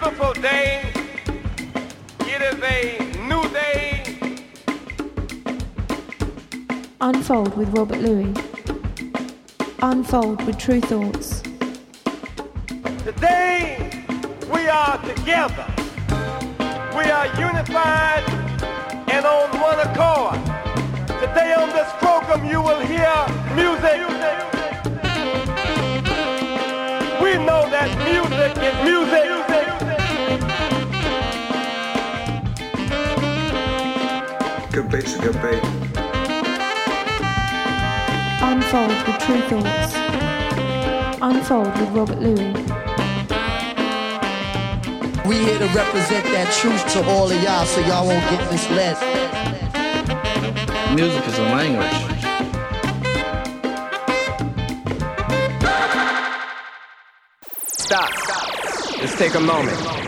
beautiful day. It is a new day. Unfold with Robert Luis. Unfold with Tru Thoughts. Today we are together. We are unified and on one accord. Today on this program you will hear music. We know that music is music. Good beats are good beat. Unfold with Tru Thoughts. Unfold with Robert Luis. We here to represent that truth to all of y'all so y'all won't get misled. Music is a language. Stop. Let's take a moment.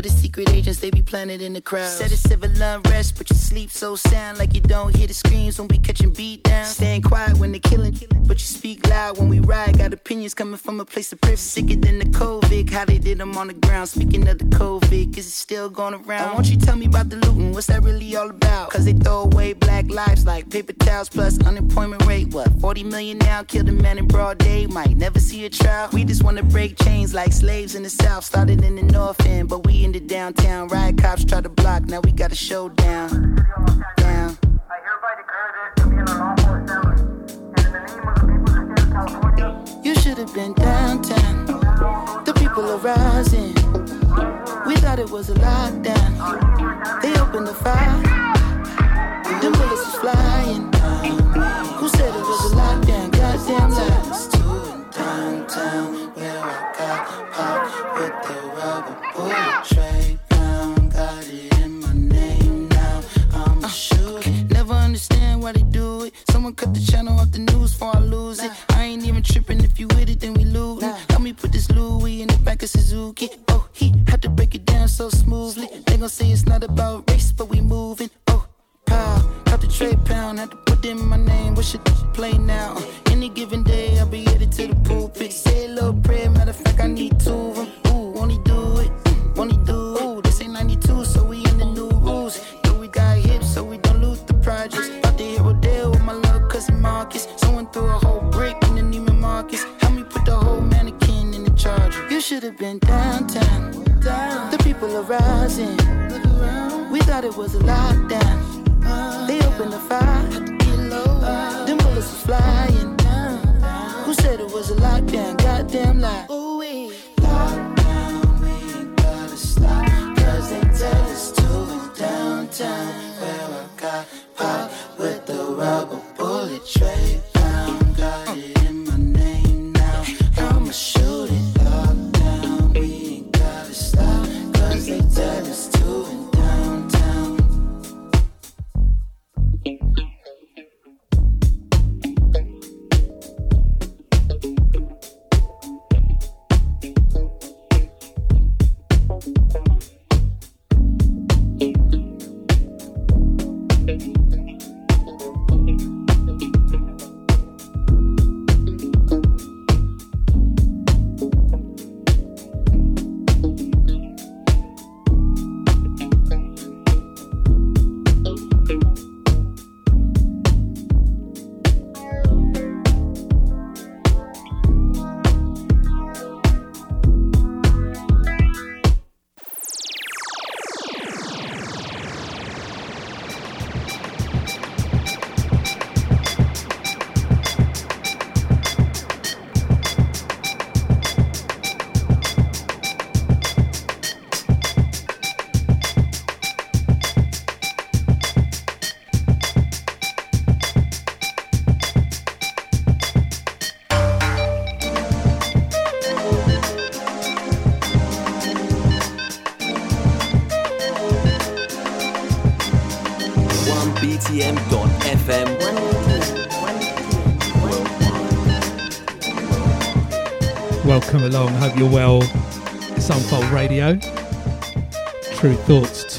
For the secret agents, they be planted in the crowd. Said it's civil unrest, but you sleep so sound like you don't hear the screams when we catching beat down. Staying quiet when they're killing, but you speak loud when we ride. Got opinions coming from a place of privilege. Sicker than the COVID, how they did them on the ground. Speaking of the COVID, is it still going around? Won't you tell me about the looting? What's that really all about? Cause they throw away black lives like paper towels plus unemployment rate. What, 40 million now? Killed a man in broad day, might never see a trial. We just wanna break chains like slaves in the south. Started in the north end, but we in the downtown. Riot cops try to block, now we got a showdown. Down. You should have been downtown. The people are rising. We thought it was a lockdown. They opened the fire. Them bullets was flying. Who said it was a lockdown? Goddamn lies. Downtown, where I got popped with the rubber bullet tray Someone cut the channel off the news before I lose it. I ain't even tripping. If you with it, then we lose. Let me put this Louis in the back of Suzuki. Oh, he had to break it down so smoothly. They gon' say it's not about race, but we moving. Oh, pow, got the tray pound. Had to put in my name. What should play now? Any given day, I'll be headed to the pulpit. Say a little prayer. Matter of fact, I need two of them. Ooh, won't he do it? Won't he do it? Marcus. Someone threw a whole brick in the Neiman Marcus. Help me put the whole mannequin in the charger. You should have been downtown. The people are rising. We thought it was a lockdown. They opened the fire. Them bullets was flying. Who said it was a lockdown? Goddamn lie. Ooh-wee.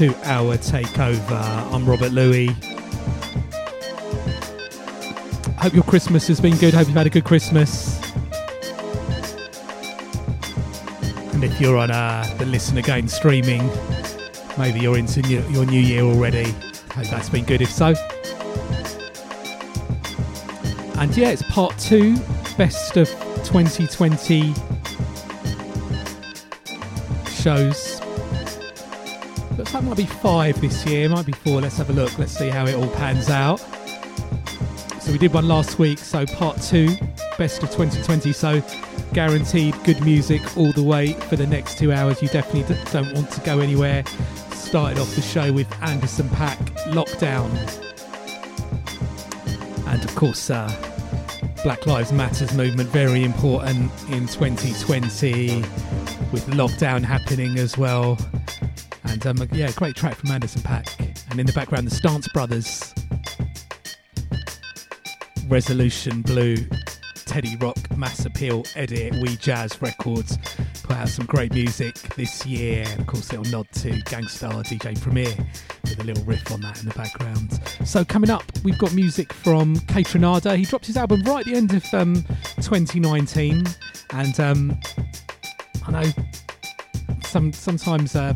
Two hour takeover. I'm Robert Luis. Hope your Christmas has been good. Hope you've had a good Christmas. And if you're on uh, the Listen Again streaming, maybe you're into new, your new year already. Hope that's been good if so. And yeah, it's part two, best of 2020 shows. It might be five this year, might be four. Let's have a look. Let's see how it all pans out. So we did one last week, so part two, best of 2020. So guaranteed good music all the way for the next two hours. You definitely don't want to go anywhere. Started off the show with Anderson .Paak Lockdown. And of course, uh, Black Lives Matters movement, very important in 2020 with lockdown happening as well. And um, yeah, great track from Anderson .Paak. And in the background, the Stance Brothers, Resolution Blue, Teddy Rock, Mass Appeal, Edit, We Jazz Records put out some great music this year. And of course, it'll nod to Gang Starr DJ Premier with a little riff on that in the background. So, coming up, we've got music from Kaytranada. He dropped his album right at the end of um, 2019. And um, I know some sometimes. Uh,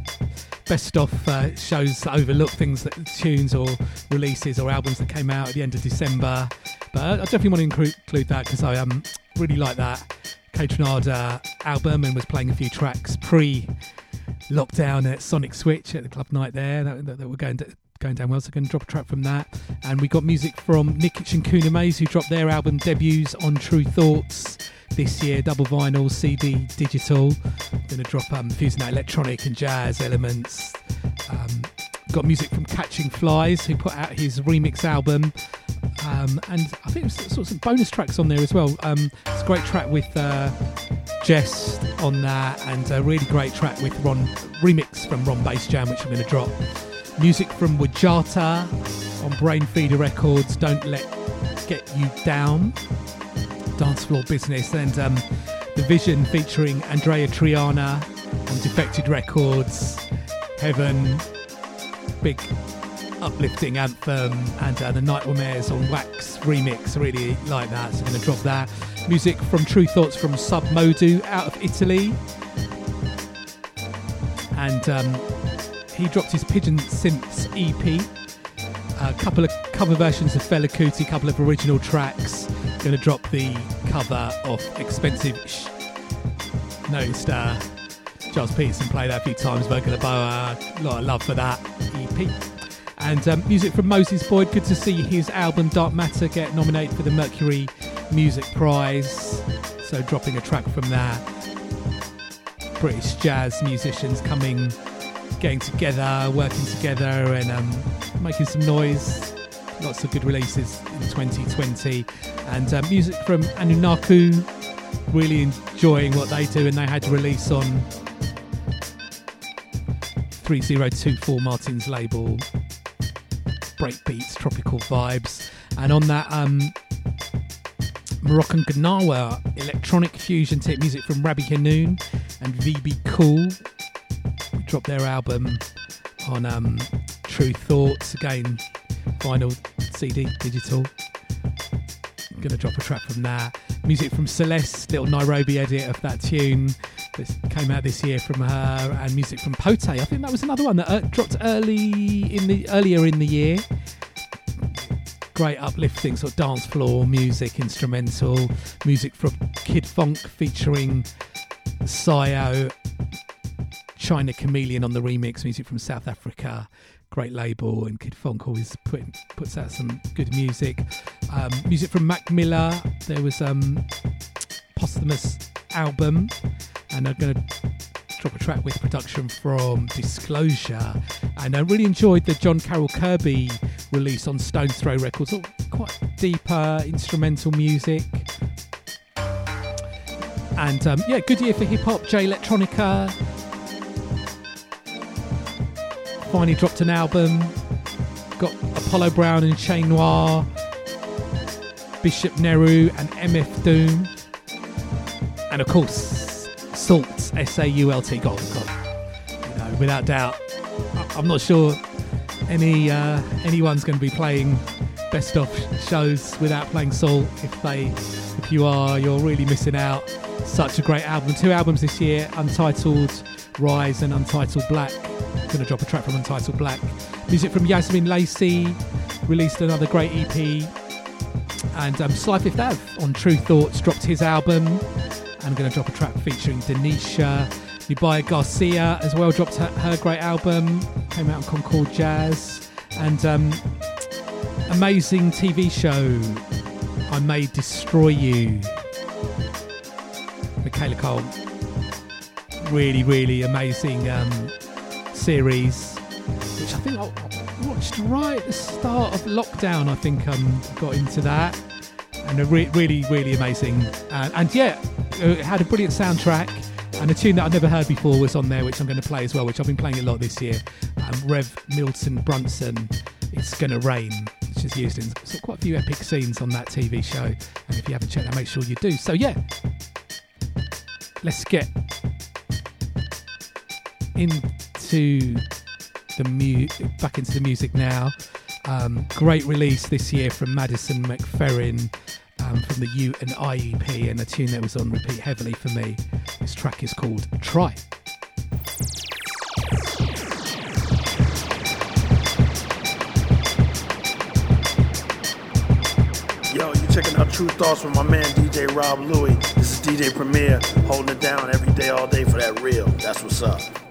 best of uh, shows overlook things that tunes or releases or albums that came out at the end of December. But I definitely want to include, that because I um, really like that Kaytranada album and was playing a few tracks pre lockdown at Sonic Switch at the club night there that, that, that were going to, going down well. So I'm going to drop a track from that. And we got music from Nikitch and Kuna Maze who dropped their album debuts on Tru Thoughts this year, double vinyl, CD, digital. Going to drop um, fusing that electronic and jazz elements. Um, got music from Catching Flies, who put out his remix album. Um, and I think there's sort of some bonus tracks on there as well. Um, it's a great track with uh, Jess on that, and a really great track with Ron remix from Ron Basejam, which I'm going to drop. Music from Wajatta on Brainfeeder Records. Don't let get you down dance floor business, and um, The Vision featuring Andreya Triana on Defected Records, Heaven, big uplifting anthem, and uh, the Nightmares on Wax remix. Really like that, so I'm going to drop that. Music from Tru Thoughts from Submodu out of Italy, and um, he dropped his Pigeon Synths EP. A couple of cover versions of Fela Kuti, a couple of original tracks going to drop the cover of Expensive Sh- Noticed uh, Gilles Peterson played that a few times, Virgil Boa, a lot of love for that EP. And um, music from Moses Boyd, good to see his album Dark Matter get nominated for the Mercury Music Prize. So dropping a track from that. British jazz musicians coming, getting together, working together, and um, making some noise lots of good releases in 2020 and uh, music from Anunaku really enjoying what they do and they had to release on 3024 Martyn's label breakbeats tropical vibes. And on that um, Moroccan Gnawa electronic fusion tip music from Rabii Harnoune and VB Kühl. Dropped their album on um, Tru Thoughts. Again vinyl, CD, digital. I'm gonna drop a track from that. Music from Celeste, little Nairobi edit of that tune that came out this year from her, and music from Pote. I think that was another one that uh, dropped early in the earlier in the year. Great uplifting sort of dance floor music, instrumental music from Kid Fonque featuring Sayo, China Charmeleon on the remix, music from South Africa great label, and Kid Fonque always put, puts out some good music. Um, music from Mac Miller. There was um, posthumous album, and I'm going to drop a track with production from Disclosure. And I really enjoyed the John Carroll Kirby release on Stones Throw Records. All quite deeper instrumental music. And um, yeah, good year for hip hop, Jay Electronica, finally dropped an album. got Apollo Brown and Che Noir, Bishop Nehru and MF Doom, and of course Sault, S A U L T. God, God, you know, without doubt. I'm not sure any uh, anyone's going to be playing best of shows without playing Sault. If they, if you are, you're really missing out. Such a great album. Two albums this year: Untitled Rise and Untitled Black. Going to drop a track from Untitled Black. Music from Yazmin Lacey. Released another great EP. And um, Sly Fifth Ave on Tru Thoughts dropped his album. I'm to drop a track featuring Denisha. Nubia Garcia as well dropped her, her great album. Came out on Concord Jazz. And um, amazing TV show. I May Destroy You. Michaela Coel. Really, really amazing um, series, which I think I watched right at the start of lockdown. I think um, got into that, and a re- really, really amazing. Uh, and yeah, it had a brilliant soundtrack. And a tune that I'd never heard before was on there, which I'm going to play as well, which I've been playing a lot this year. Um, Rev Milton Brunson, It's Gonna Rain, which is used in so quite a few epic scenes on that TV show. And if you haven't checked that, make sure you do. So, yeah, let's get into the mu- back into the music now. Um, great release this year from Madison McFerrin um, from the U and I EP, and a tune that was on repeat heavily for me. This track is called Try. Checking out Tru Thoughts with my man DJ Rob Louie. This is DJ Premier holding it down every day, all day for that real. That's what's up.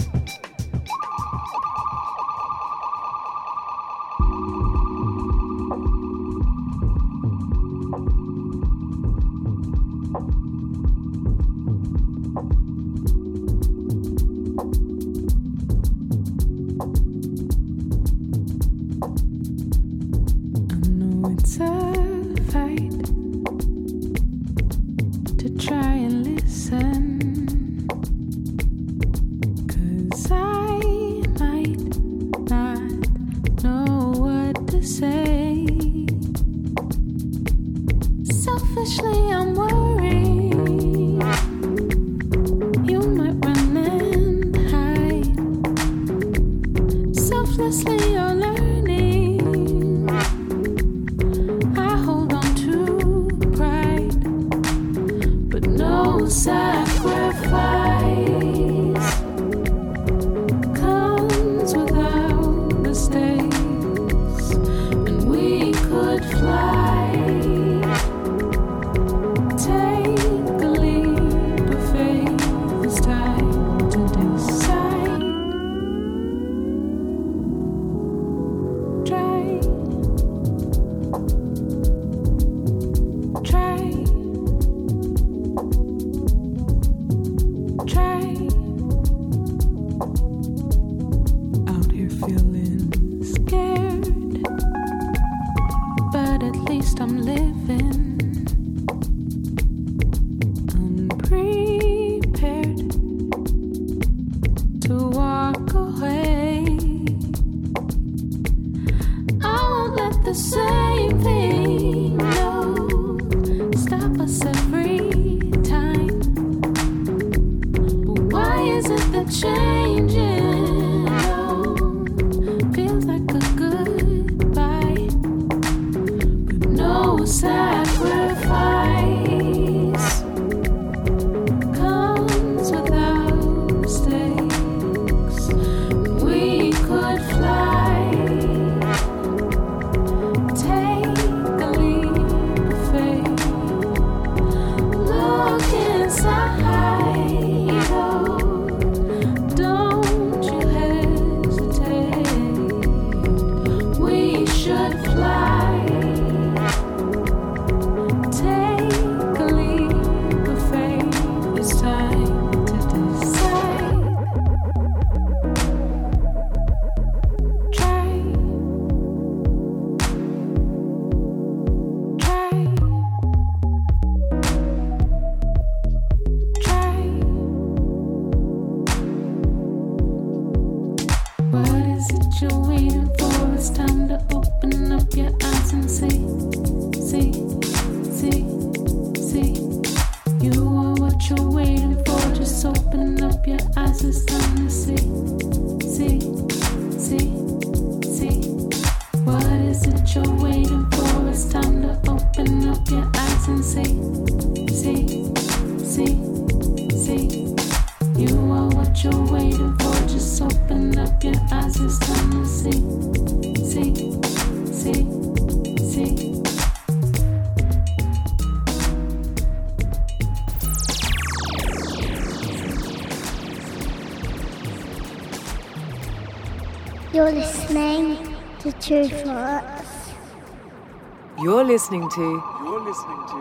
Listening to. You're listening to.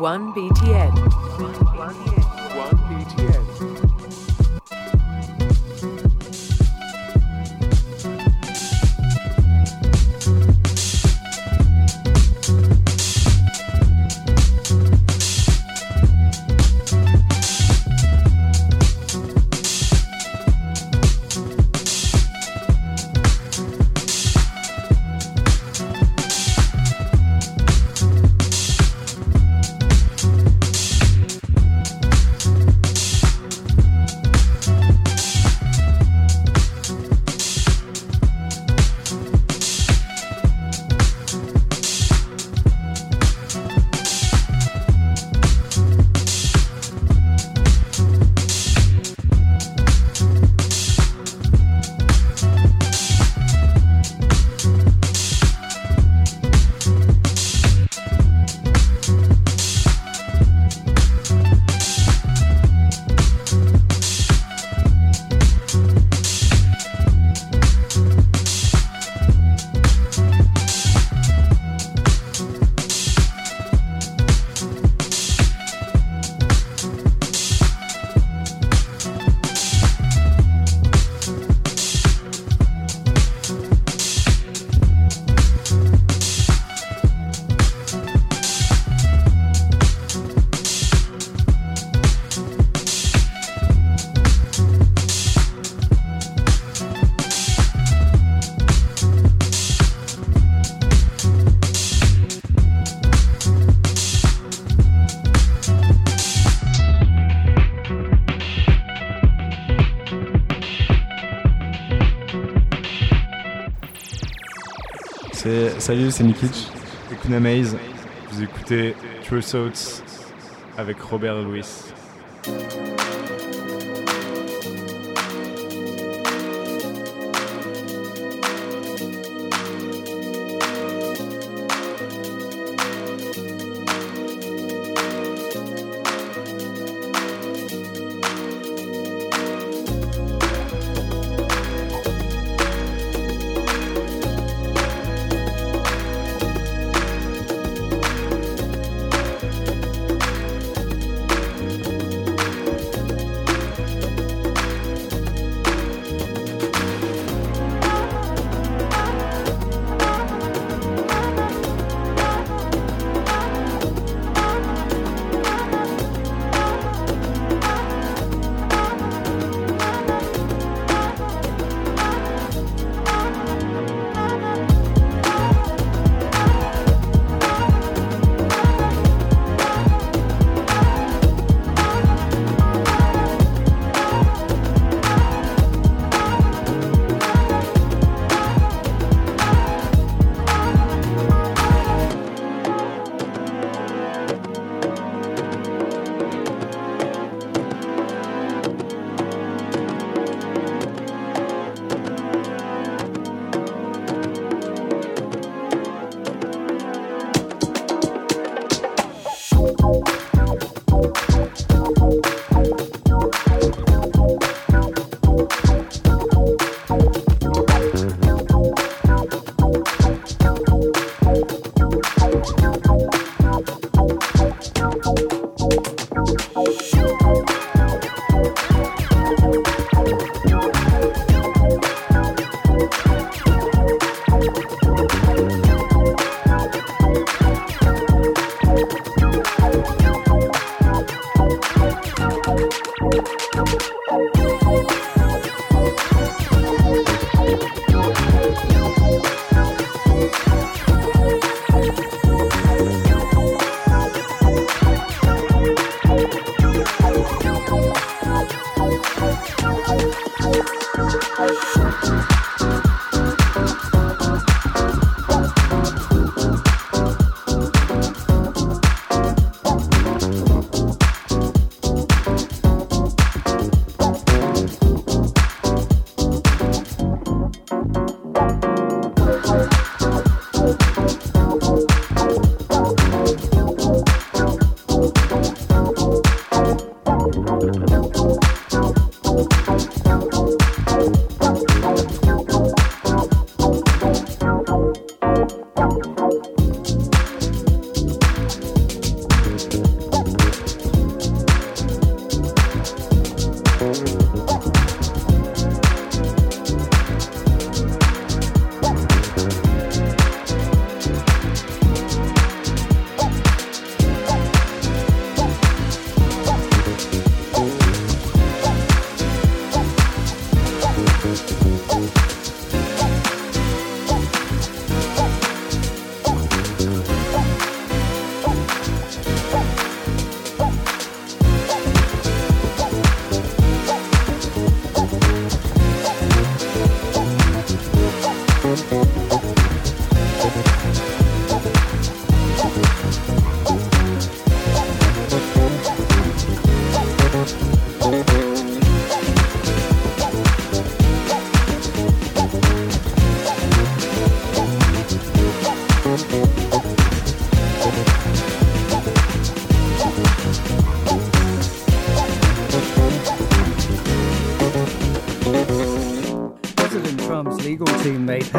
One BTN. Salut, c'est Nikic. Écoutez Maze. Vous écoutez True Thoughts avec Robert Louis.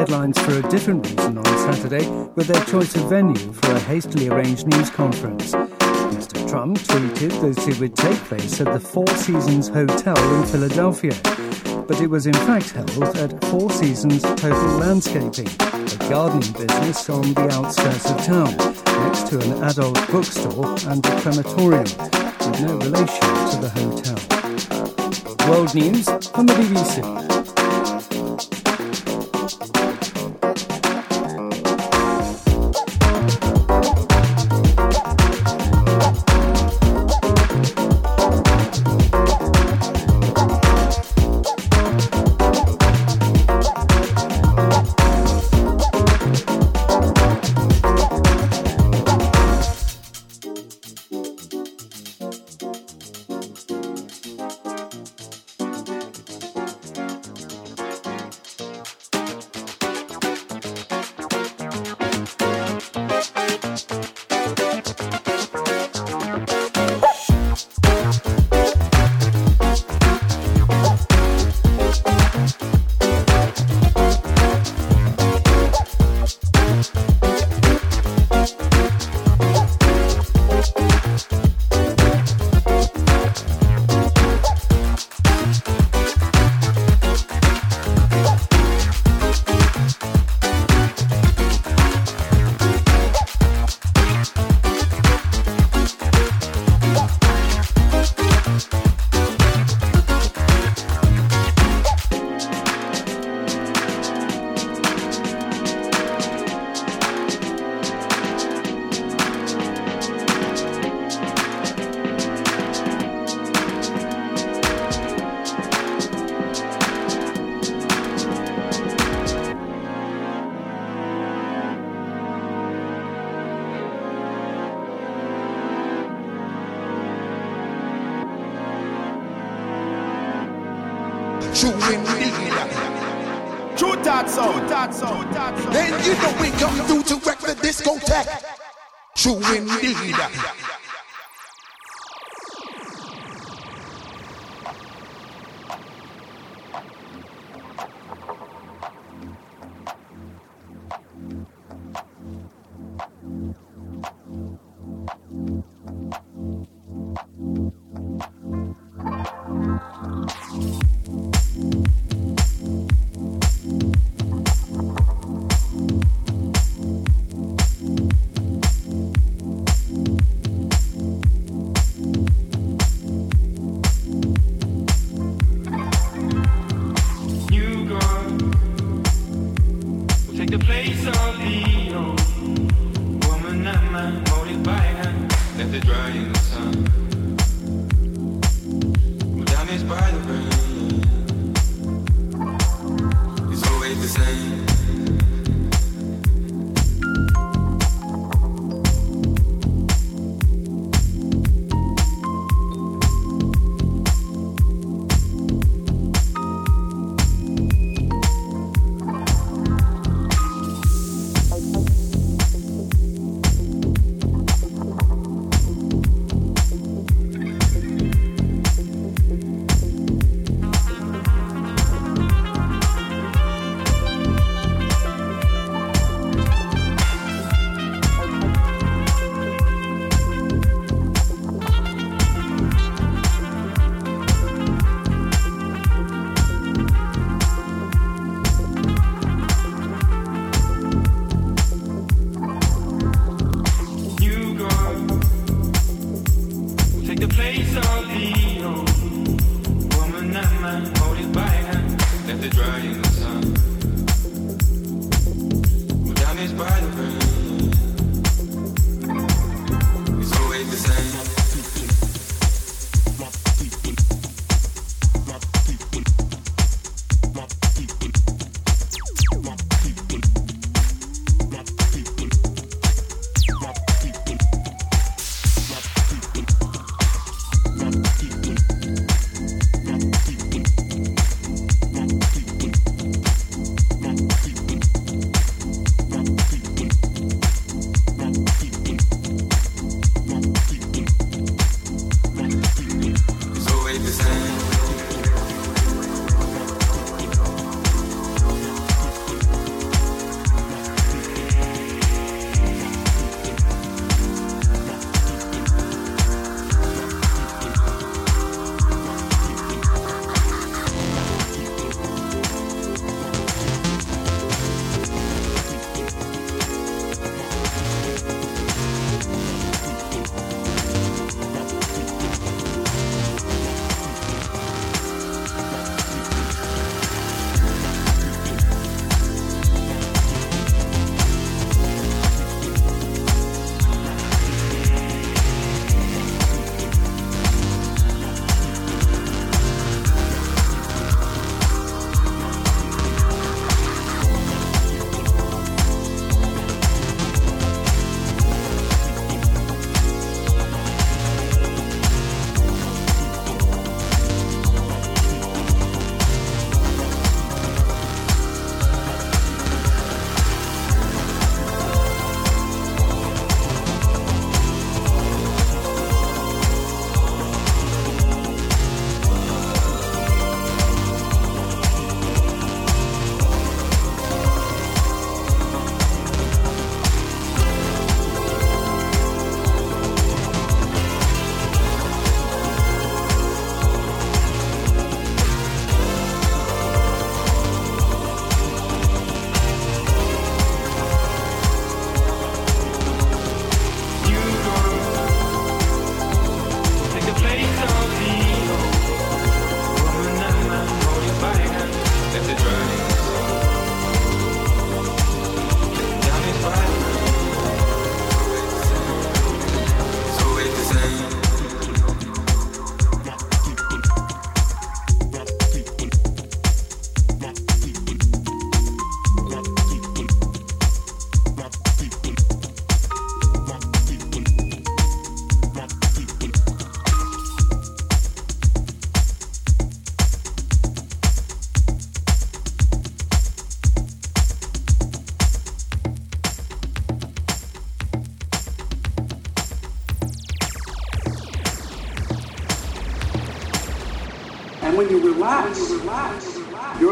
Headlines for a different reason on Saturday with their choice of venue for a hastily arranged news conference. Mr. Trump tweeted that it would take place at the Four Seasons Hotel in Philadelphia, but it was in fact held at Four Seasons Total Landscaping, a gardening business on the outskirts of town, next to an adult bookstore and a crematorium, with no relation to the hotel. World News from the BBC.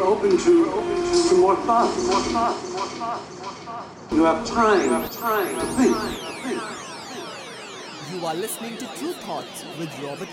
Open to, you're open to more thoughts. You have time, You have time to think. You are listening to Tru Thoughts with Robert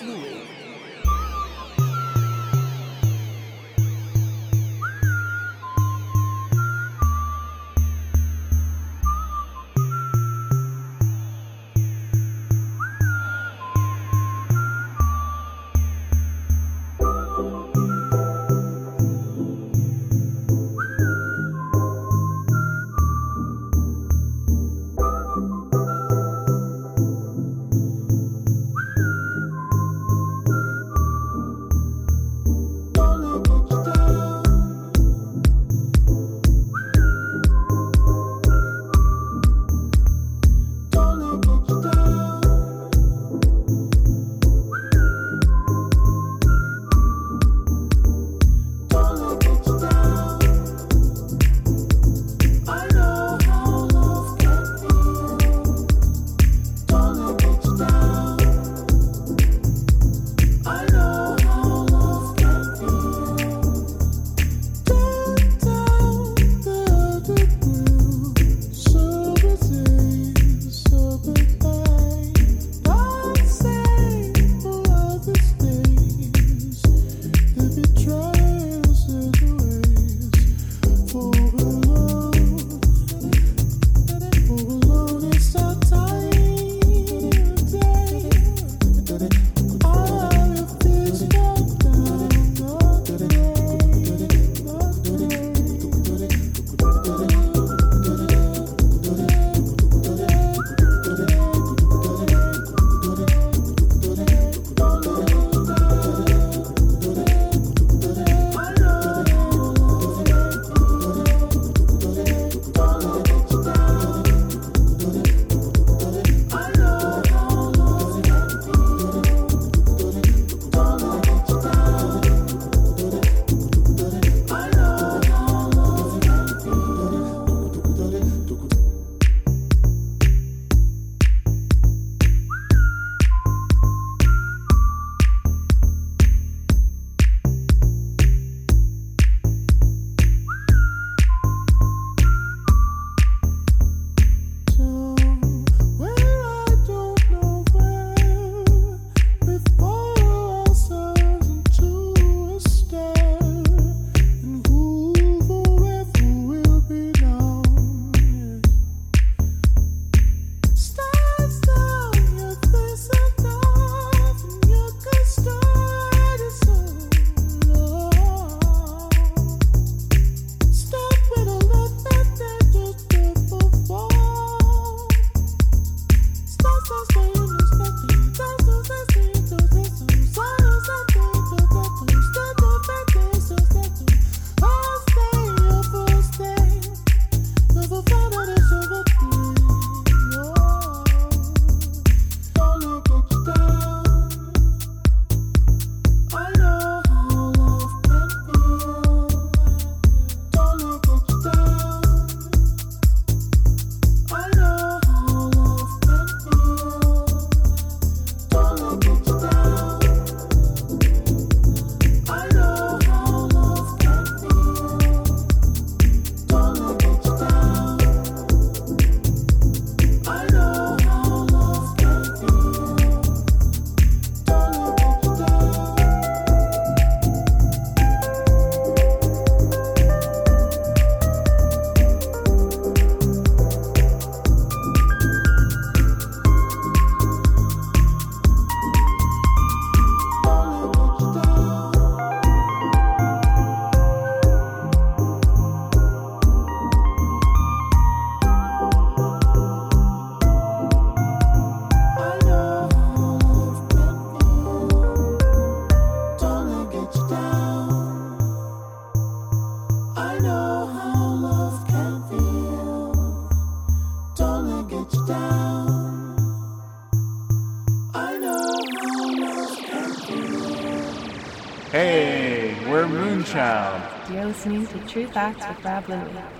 listening to True Facts with Rob Louie.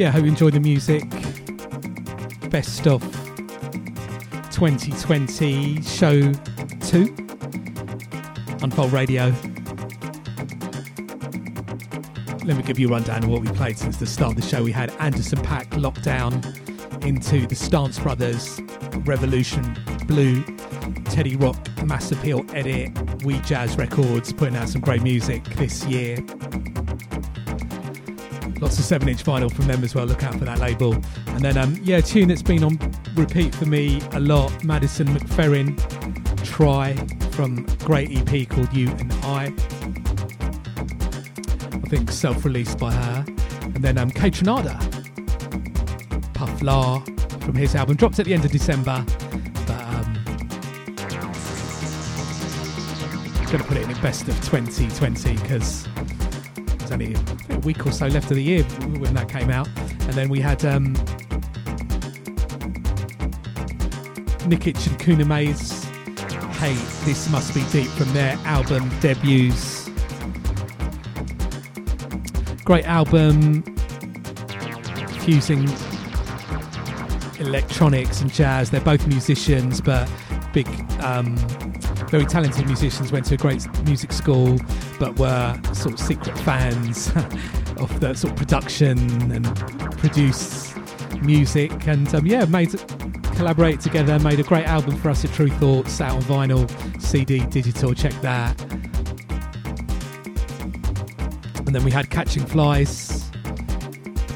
yeah, hope you enjoy the music. Best stuff 2020 show 2 Unfold Radio. Let me give you a rundown of what we played since the start of the show. We had Anderson .Paak Lockdown into the Stance Brothers Revolution Blue Teddy Rock Mass Appeal Edit We Jazz Records putting out some great music this year Lots of 7 inch vinyl from them as well, look out for that label. And then, um, yeah, a tune that's been on repeat for me a lot Madison McFerrin, Try, from great EP called You and I. I think self released by her. And then um, Kaytranada, Puff La, from his album, dropped at the end of December. But um, going to put it in the best of 2020 because a week or so left of the year when that came out. And then we had um, Nikitch and Kuna Hey, this must be deep from their album debuts. Great album, fusing electronics and jazz. They're both musicians, but big, um, very talented musicians. Went to a great music school, but were sort of secret fans of the sort of production and produced music. And um, yeah, made collaborate together, made a great album for us at Tru Thoughts, out on vinyl, CD, digital. Check that. And then we had Catching Flies,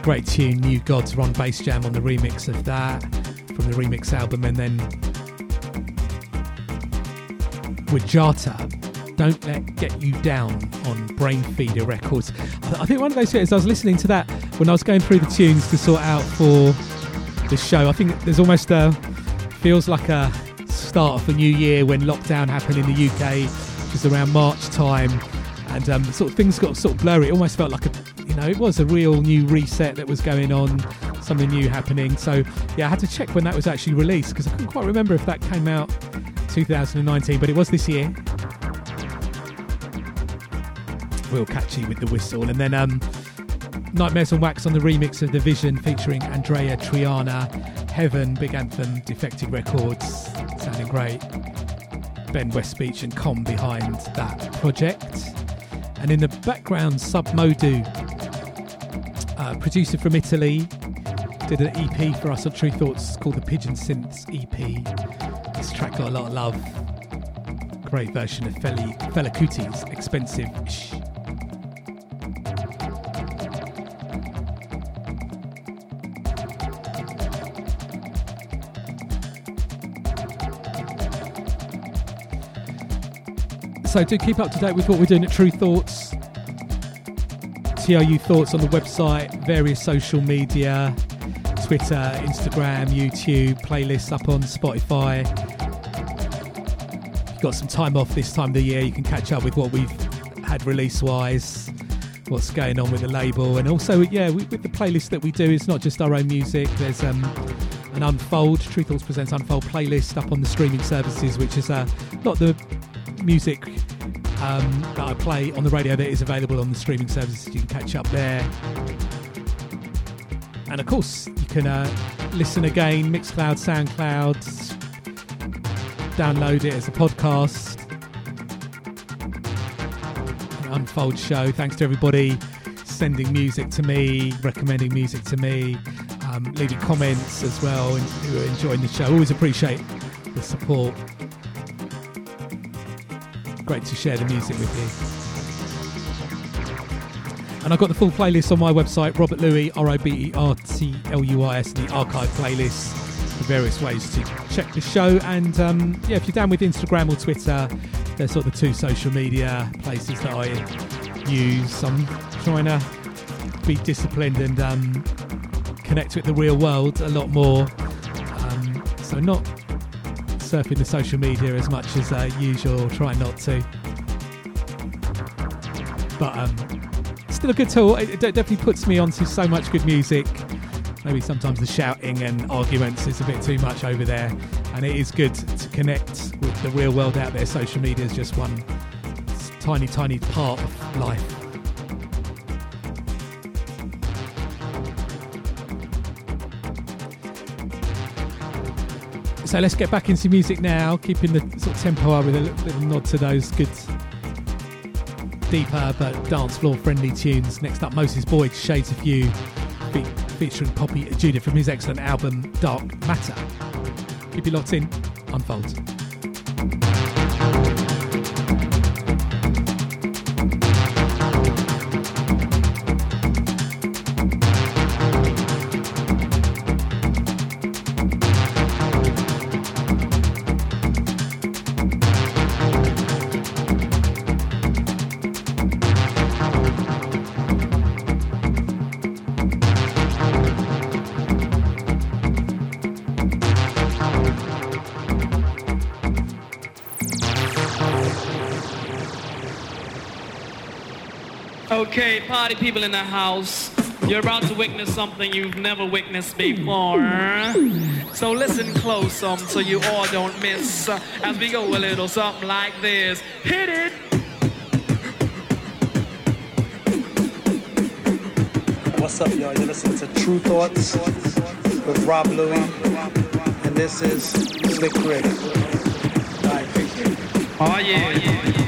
great tune, New Gods, Ron Basejam on the remix of that from the remix album, and then Wajatta, Don't Let Get You Down on Brainfeeder Records. I think one of those things, I was listening to that when I was going through the tunes to sort out for the show. I think there's almost a, feels like a start of the new year when lockdown happened in the UK, which is around March time. And um, sort of things got sort of blurry. It almost felt like a, you know, it was a real new reset that was going on, something new happening. So yeah, I had to check when that was actually released because I couldn't quite remember if that came out 2019, but it was this year. Real catchy with the whistle, and then um, Nightmares on Wax on the remix of The Vision featuring Andreya Triana, Heaven, Big Anthem, Defected Records, sounding great. Ben Westbeach and Com behind that project. And in the background, Submodu, uh, producer from Italy, did an EP for us on Tru Thoughts called the Pigeon Synths EP. This track got a lot of love. Great version of Feli, Fela Kuti's Expensive So do keep up to date with what we're doing at Tru Thoughts. TRU Thoughts on the website, various social media, Twitter, Instagram, YouTube, playlists up on Spotify. If you've got some time off this time of the year, you can catch up with what we've had release wise, what's going on with the label, and also, yeah, with, with the playlist that we do, it's not just our own music. There's um, an Unfold, Tru Thoughts Presents Unfold playlist up on the streaming services, which is uh, not the music um, that I play on the radio that is available on the streaming services. You can catch up there. And of course, you can uh, listen again, Mixcloud, Soundcloud, download it as a podcast. Unfold show. Thanks to everybody sending music to me, recommending music to me, um, leaving comments as well, and who are enjoying the show. Always appreciate the support. Great to share the music with you. And I've got the full playlist on my website, Robert Luis, R I B E R T L U I S, the archive playlist, the various ways to check the show. And um, yeah, if you're down with Instagram or Twitter, they're sort of the two social media places that I use. I'm trying to be disciplined and um, connect with the real world a lot more. Um, so, not surfing the social media as much as uh, usual, try not to. But um, still a good tool. It, it definitely puts me onto so much good music. Maybe sometimes the shouting and arguments is a bit too much over there, and it is good to connect with the real world out there. Social media is just one tiny, tiny part of life. So let's get back into music now, keeping the sort of tempo up with a little, little nod to those good, deeper but dance floor friendly tunes. Next up, Moses Boyd, Shades of You, fe- featuring Poppy Ajudha from his excellent album Dark Matter. Keep you locked in, Unfold. Okay, party people in the house. You're about to witness something you've never witnessed before. So listen close um, so you all don't miss uh, as we go a little something like this. Hit it! What's up, y'all? You're listening to Tru Thoughts with Rob Louie, and this is Slick Rick. Right. Oh, yeah. Oh, yeah.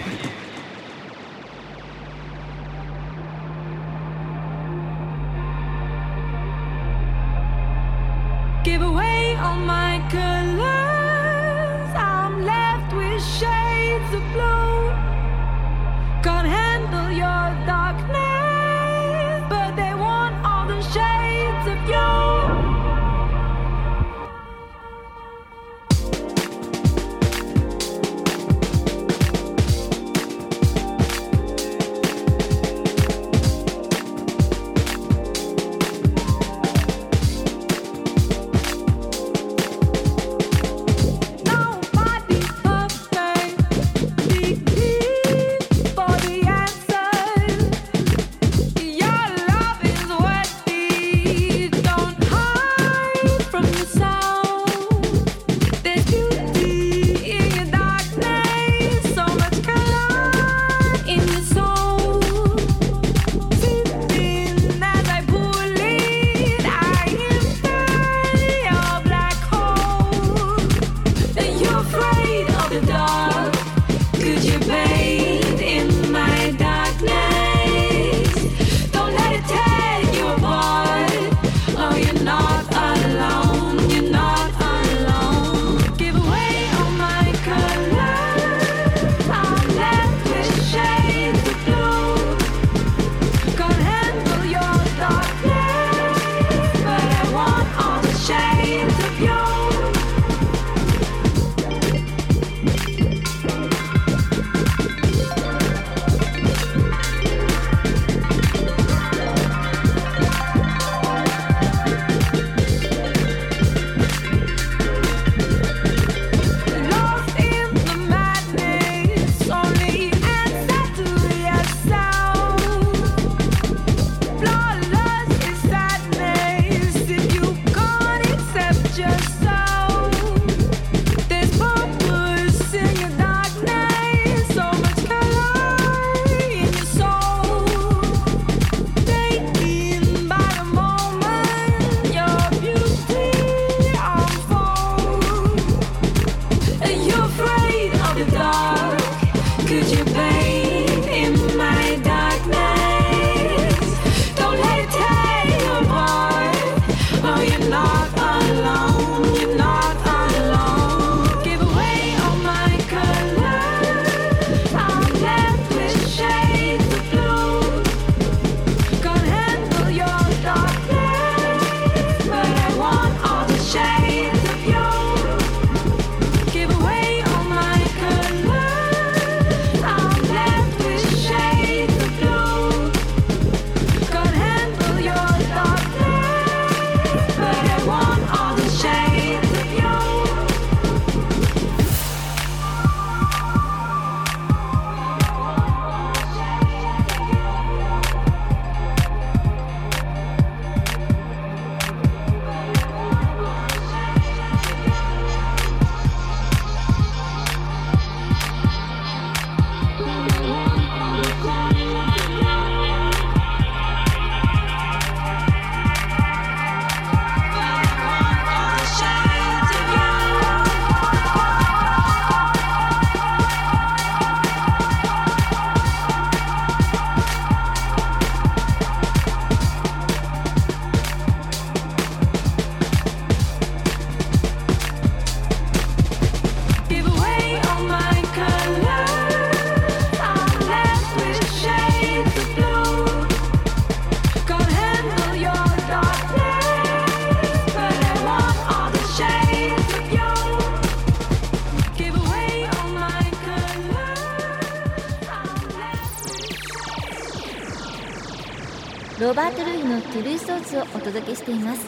います。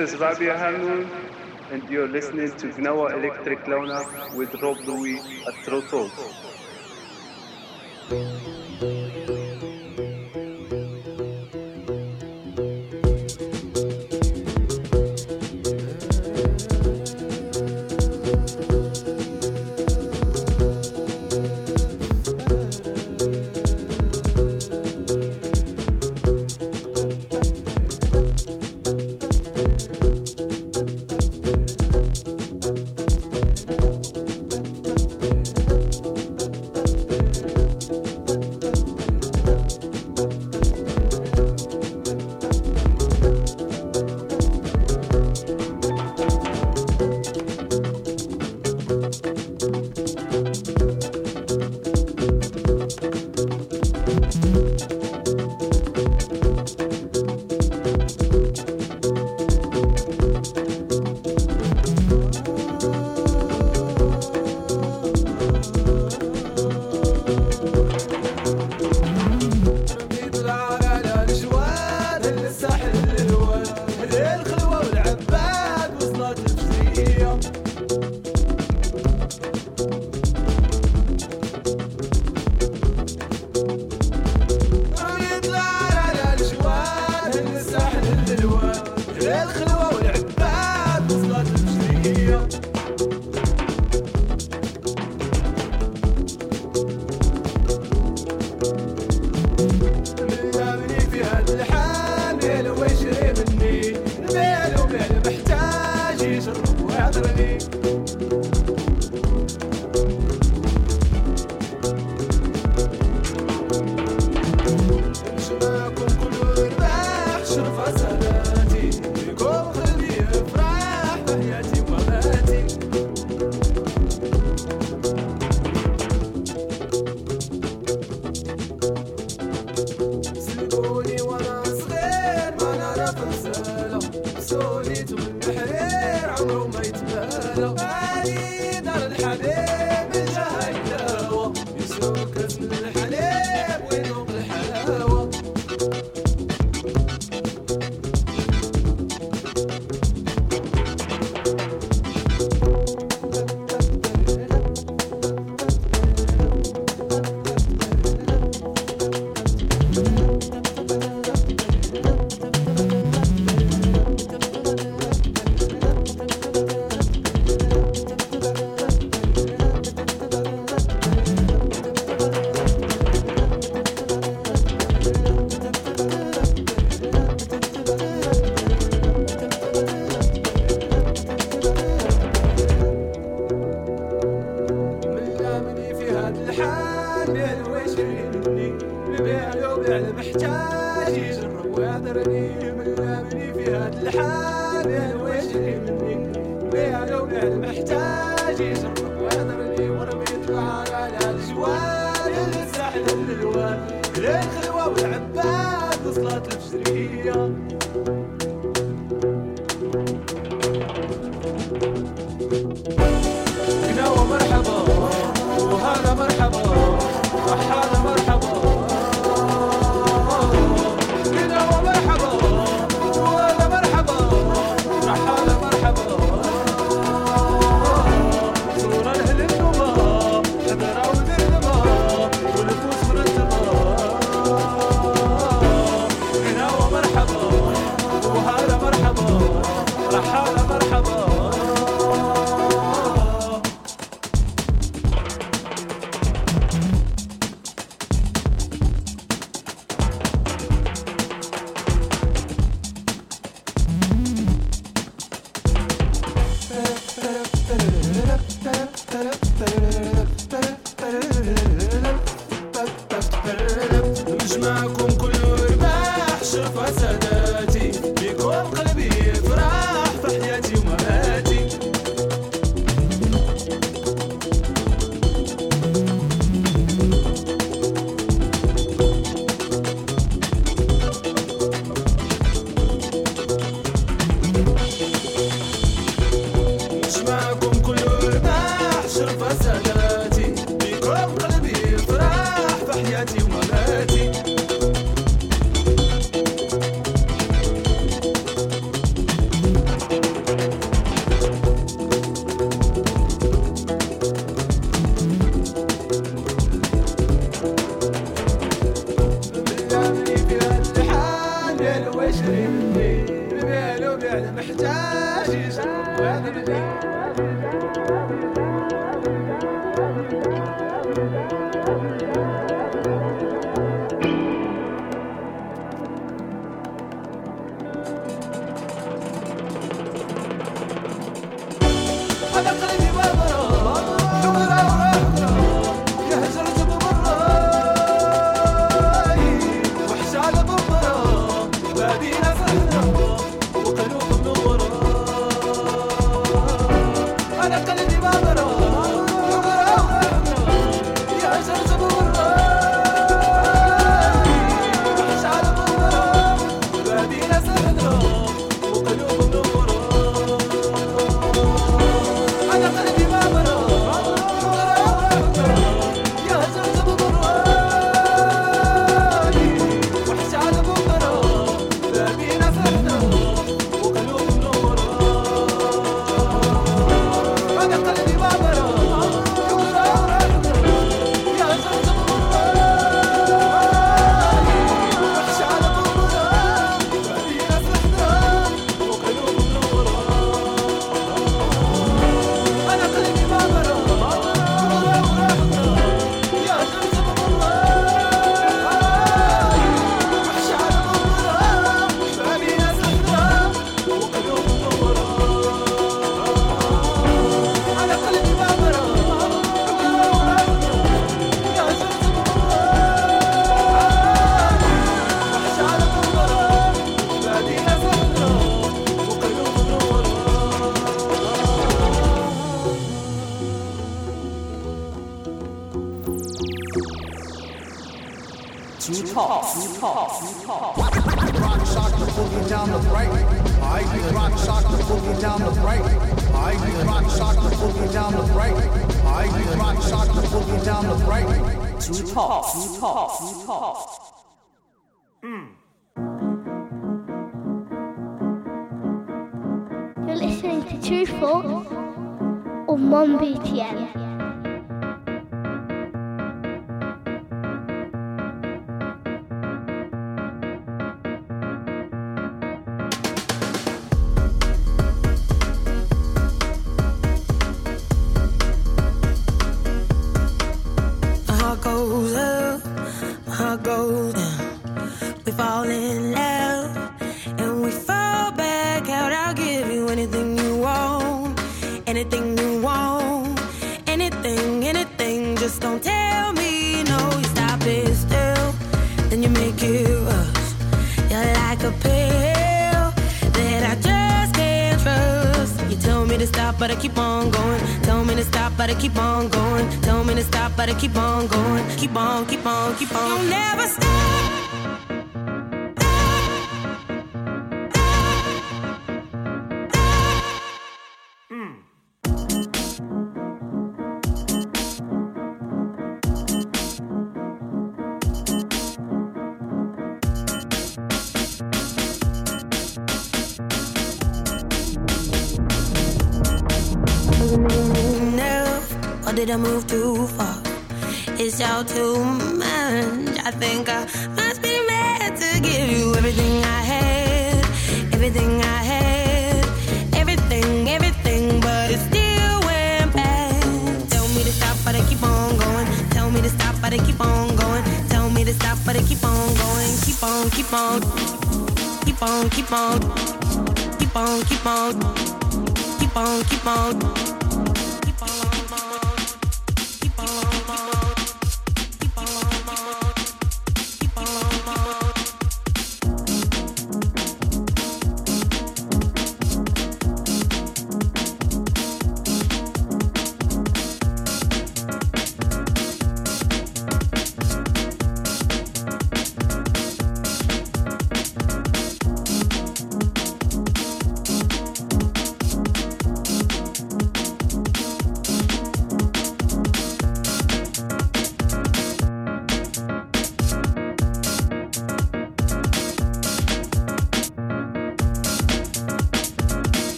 Is Rabii Harnoune, and you're listening to Gnawa Electric Launa with Rob Luis at True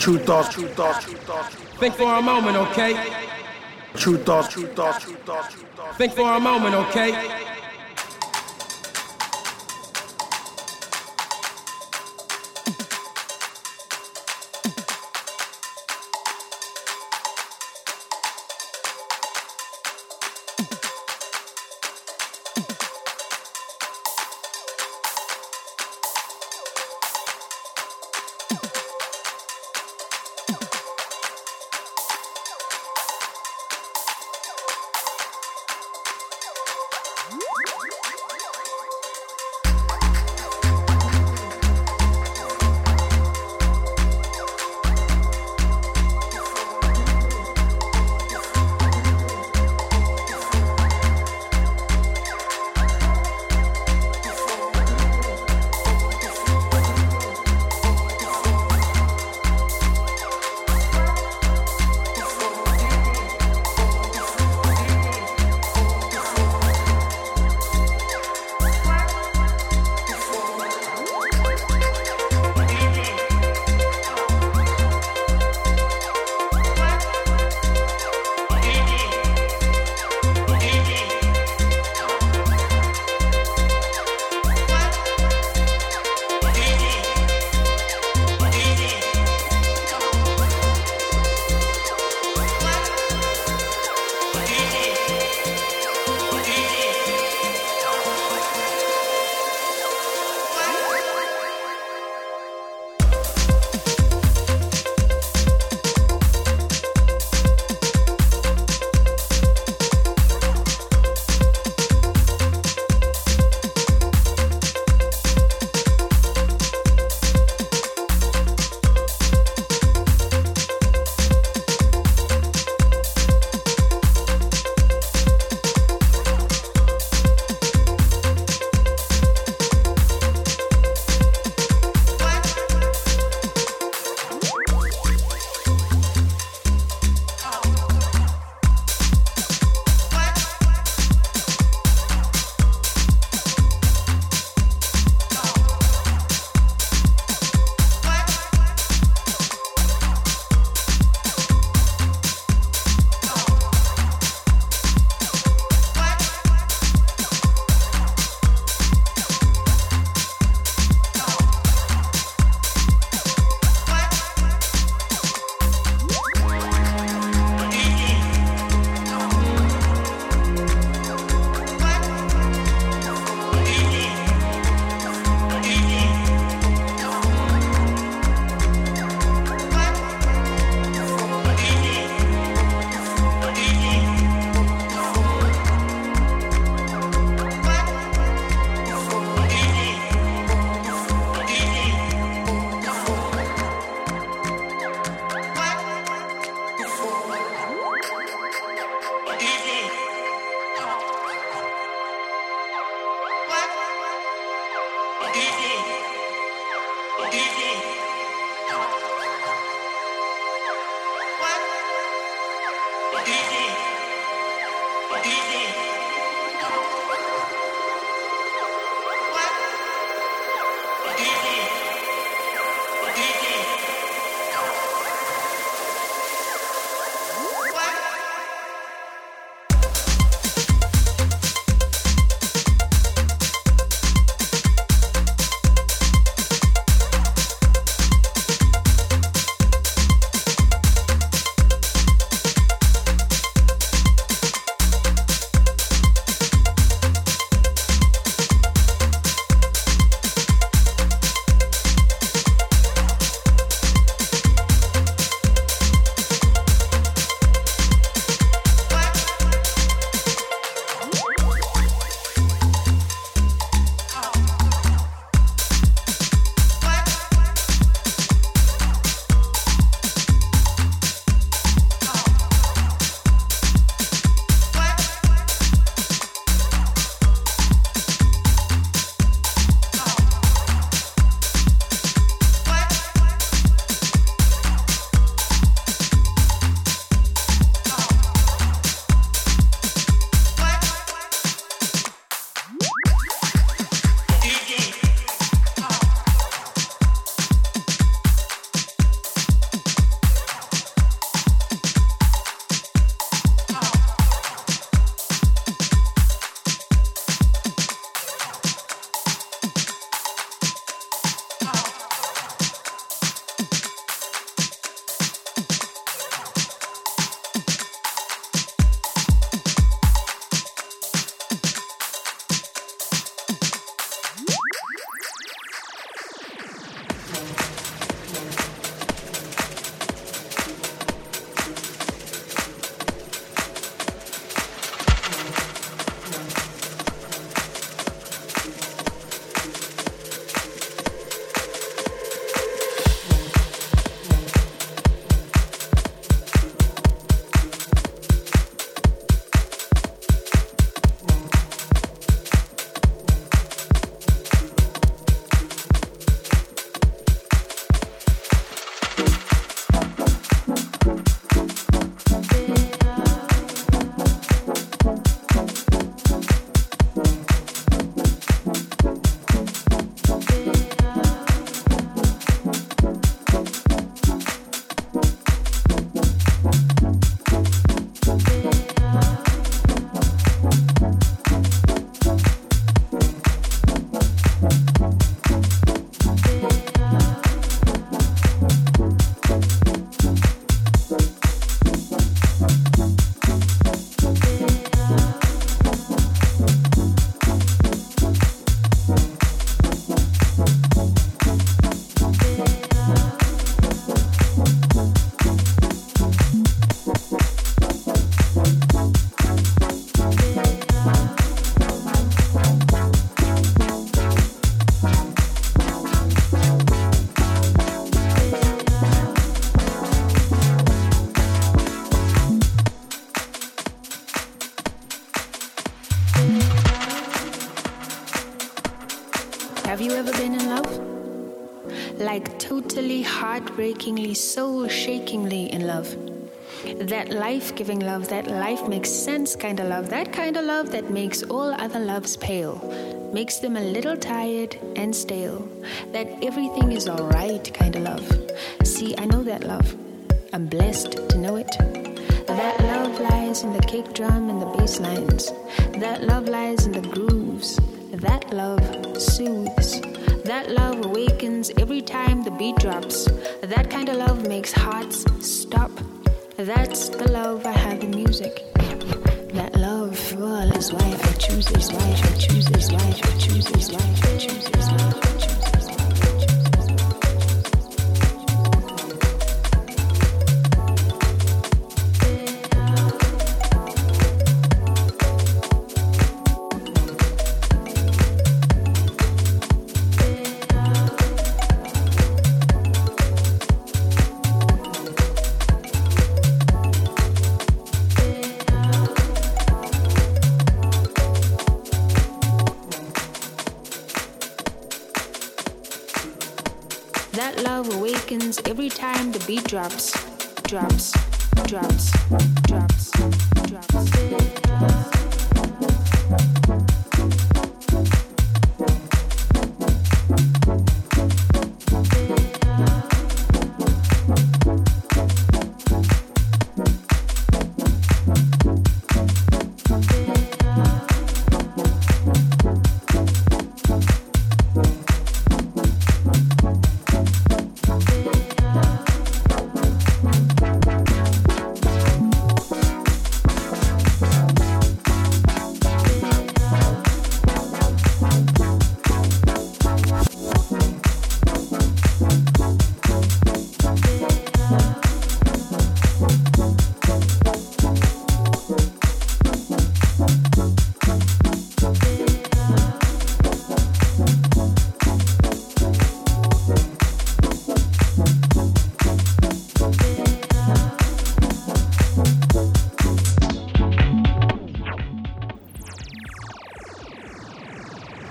True thoughts, true thoughts, true thoughts. Think for a moment, okay? True thoughts, true thoughts, true thoughts, true thoughts. Think for a moment, okay? Heartbreakingly, soul shakingly in love. That life giving love, that life makes sense kind of love, that kind of love that makes all other loves pale, makes them a little tired and stale, that everything is alright kind of love. See, I know that love. I'm blessed to know it. That love lies in the kick drum and the bass lines. That love lies in the grooves. That love soothes. That love awakens every time the beat drops. That kind of love makes hearts stop. That's the love I have in music. That love well, is why I choose is why I choose is why I choose is why I choose beat drops, drops, drops, drops, drops.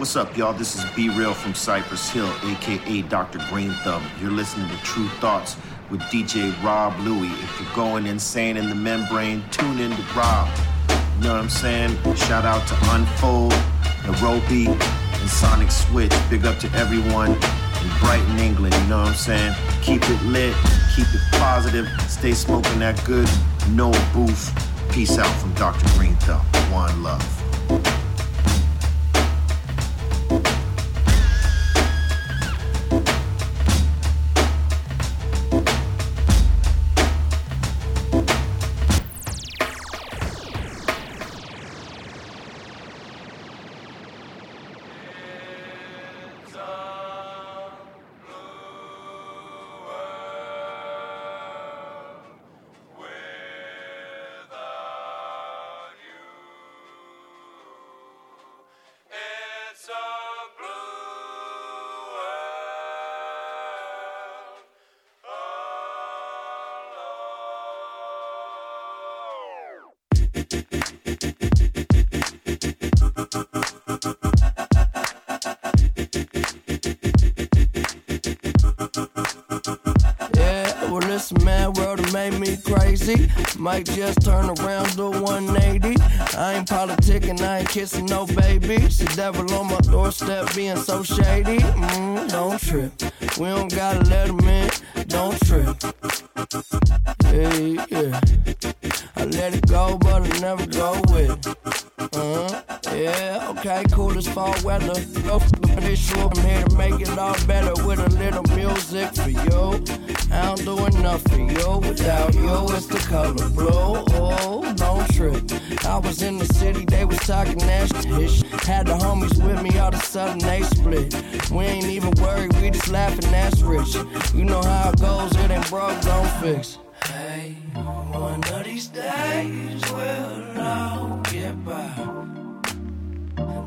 What's up, y'all? This is B-Real from Cypress Hill, aka Dr. Green Thumb. You're listening to Tru Thoughts with DJ Rob Luis. If you're going insane in the membrane, tune in to Rob. You know what I'm saying? Shout out to Unfold, Nairobi, and Sonic Switch. Big up to everyone in Brighton, England. You know what I'm saying? Keep it lit, keep it positive, stay smoking that good, no booth. Peace out from Dr. Green Thumb. One love. Just turn around do 180. I ain't politicking, I ain't kissing no baby. The devil on my doorstep being so shady. Mm, don't trip. We don't gotta let him in. Don't trip. Hey, yeah. I let it go, but I never go with it. Uh-huh. Yeah, okay, cool as fall weather. Go for the issue. I'm here to make it all better with a little music for you. Don't do enough for you. Without you, it's the color blue. Oh, don't trip. I was in the city, they was talking that shit. Had the homies with me, all of a sudden they split. We ain't even worried, we just laughing, that's rich. You know how it goes, it ain't broke, don't fix. Hey, one of these days we'll all get by.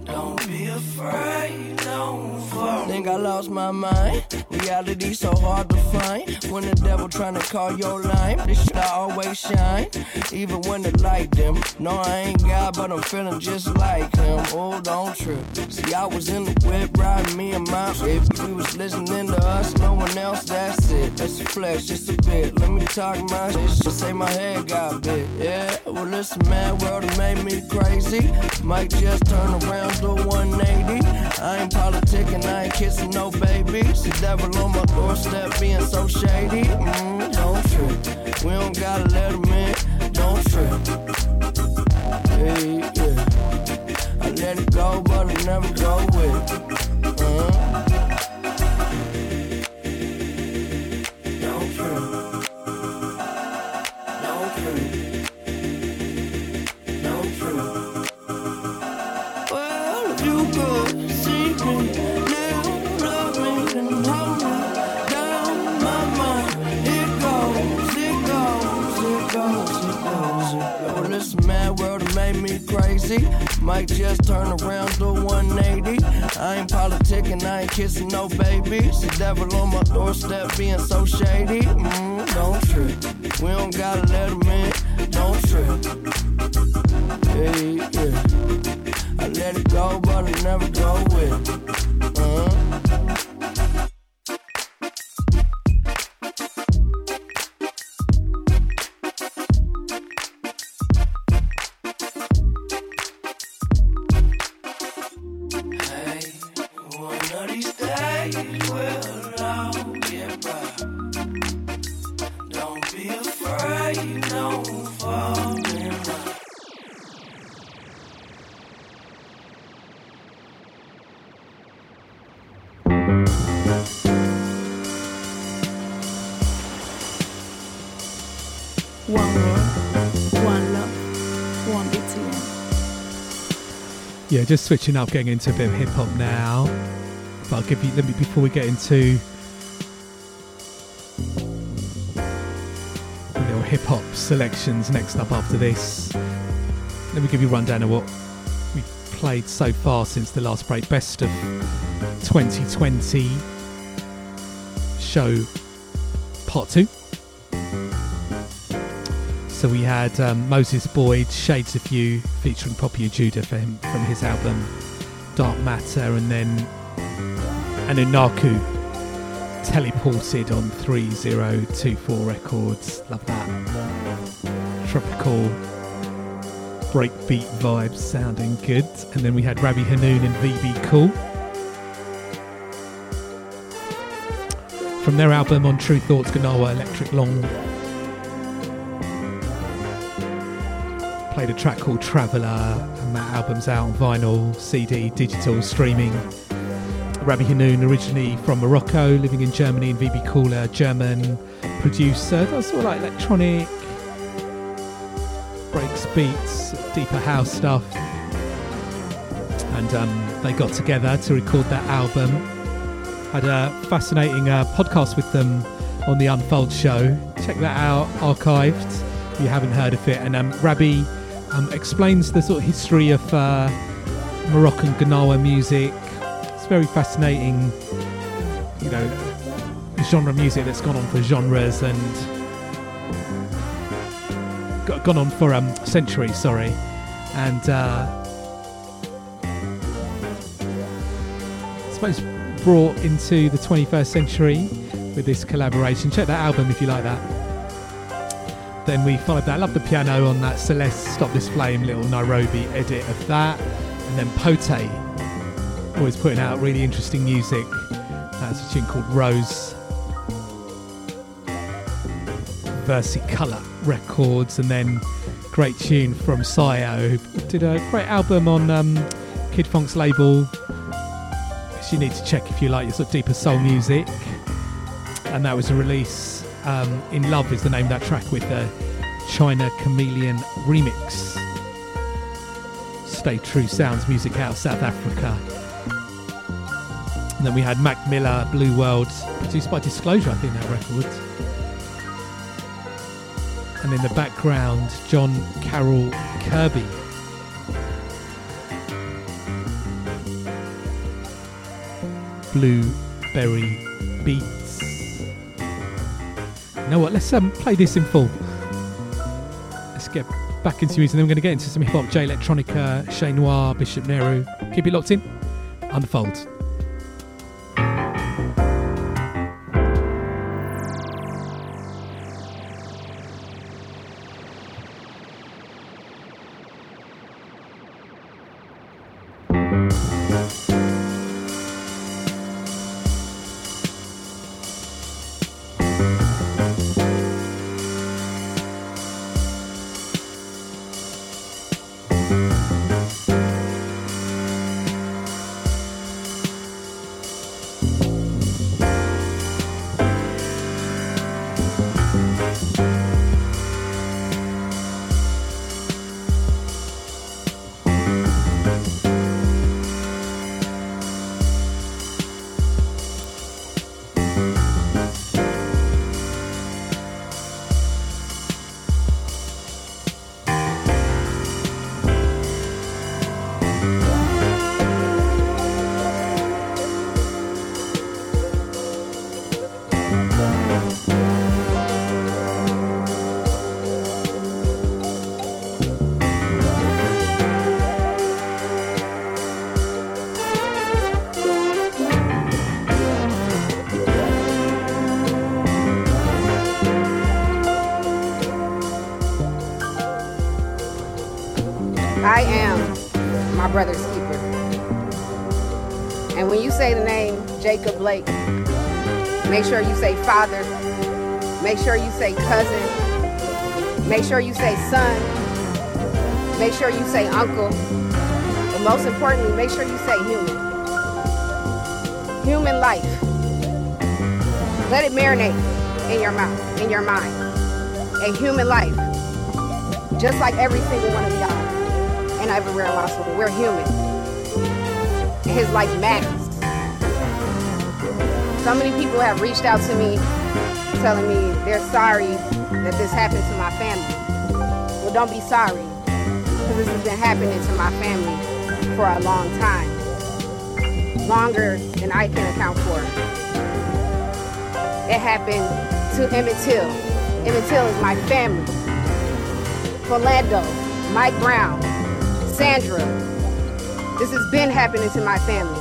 Don't be afraid. Think I lost my mind. Reality so hard to find. When the devil trying to call your line, this shit I always shine. Even when the light dim. No, I ain't God, but I'm feeling just like him. Oh, don't trip. See, I was in the whip riding me and my whip. We was listening to us, no one else, that's it. That's a flesh, just a bit. Let me talk my shit. Just say my head got big. Yeah, well, listen, mad world made me crazy. Might just turn around do 180. I ain't politicking, I ain't kissing no baby. The devil on my doorstep being so shady. Mm, don't trip. We don't gotta let him in. Don't trip. Hey, yeah. I let it go, but I never go with it. Might just turn around do 180. I ain't politicking, I ain't kissing no babies. The devil on my doorstep being so shady. Mm, don't trip. We don't gotta let him in. Don't trip. Hey, yeah. I let it go, but I never go with it. Uh-huh. Yeah, just switching up, getting into a bit of hip hop now. But I'll give you, let me, before we get into little hip hop selections next up after this, let me give you a rundown of what we've played so far since the last break. Best of 2020 show part two. So we had um, Moses Boyd, Shades of You, featuring Poppy Ajudha for him from his album Dark Matter, and then Anunaku teleported on 3024 Records. Love that. Tropical breakbeat vibes sounding good. And then we had Rabii Harnoune and VB Kühl. From their album on Tru Thoughts Gnawa Electric Long played a track called Traveller, and that album's out on vinyl, CD, digital, streaming. Rabii Harnoune, originally from Morocco, living in Germany, and VB Cooler, German producer, does all like electronic, breaks beats, deeper house stuff. And um, they got together to record that album. Had a fascinating uh, podcast with them on the Unfold show. Check that out, archived if you haven't heard of it. And um, Rabbi um, explains the sort of history of uh, Moroccan Gnawa music. It's very fascinating, you know, genre music that's gone on for genres and gone on for um, centuries, sorry. And uh, I suppose brought into the 21st century with this collaboration. Check that album if you like that. Then we followed that. I love the piano on that Celeste Stop This Flame little Nairobi edit of that. And then Pote, always putting out really interesting music. That's a tune called Rose. Versicolor Records. And then great tune from Sayo, who did a great album on um, Kid Fonque's label. You need to check if you like your sort of deeper soul music. And that was a release um, In Love is the name of that track with the China Charmeleon remix. Stay True Sounds music out of South Africa. And then we had Mac Miller, Blue World, produced by Disclosure, I think that record. And in the background, John Carroll Kirby. Blueberry Beats. Know what? Let's um, play this in full. Let's get back into music, and then we're going to get into some hip hop, Jay Electronica, Che Noir, Bishop Nehru. Keep it locked in. Unfold. Make sure you say cousin, make sure you say son, make sure you say uncle, but most importantly, make sure you say human. Human life. Let it marinate in your mouth, in your mind. A human life. Just like every single one of y'all and everywhere in hospital. We're human. And his life matters. So many people have reached out to me telling me they're sorry that this happened to my family. Well, don't be sorry, because this has been happening to my family for a long time. Longer than I can account for. It happened to Emmett Till. Emmett Till is my family. Philando, Mike Brown, Sandra. This has been happening to my family.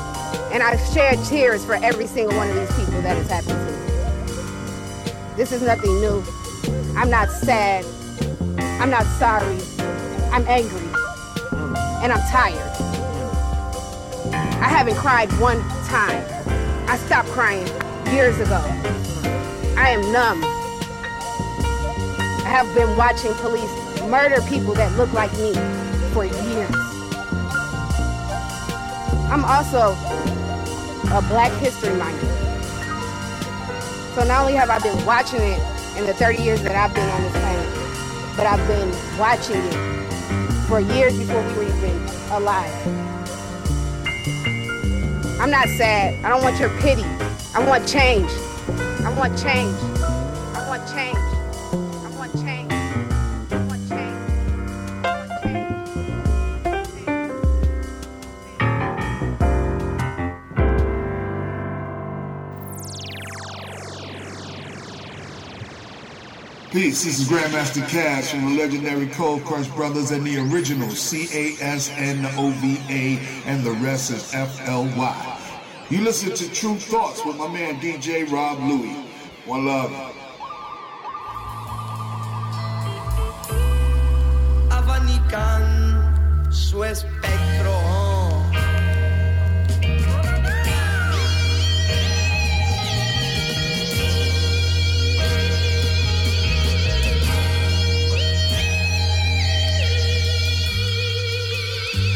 And I've shared tears for every single one of these people that has happened to. This is nothing new. I'm not sad. I'm not sorry. I'm angry. And I'm tired. I haven't cried one time. I stopped crying years ago. I am numb. I have been watching police murder people that look like me for years. I'm also a Black History Minder. So not only have I been watching it in the 30 years that I've been on this planet, but I've been watching it for years before we were even alive. I'm not sad. I don't want your pity. I want change. I want change. I want change. Peace, this is Grandmaster Caz from the legendary Cold Crush Brothers and the original C-A-S-N-O-V-A and the rest is F-L-Y. You listen to Tru Thoughts with my man DJ Rob Luis. One love. abanican su espectro.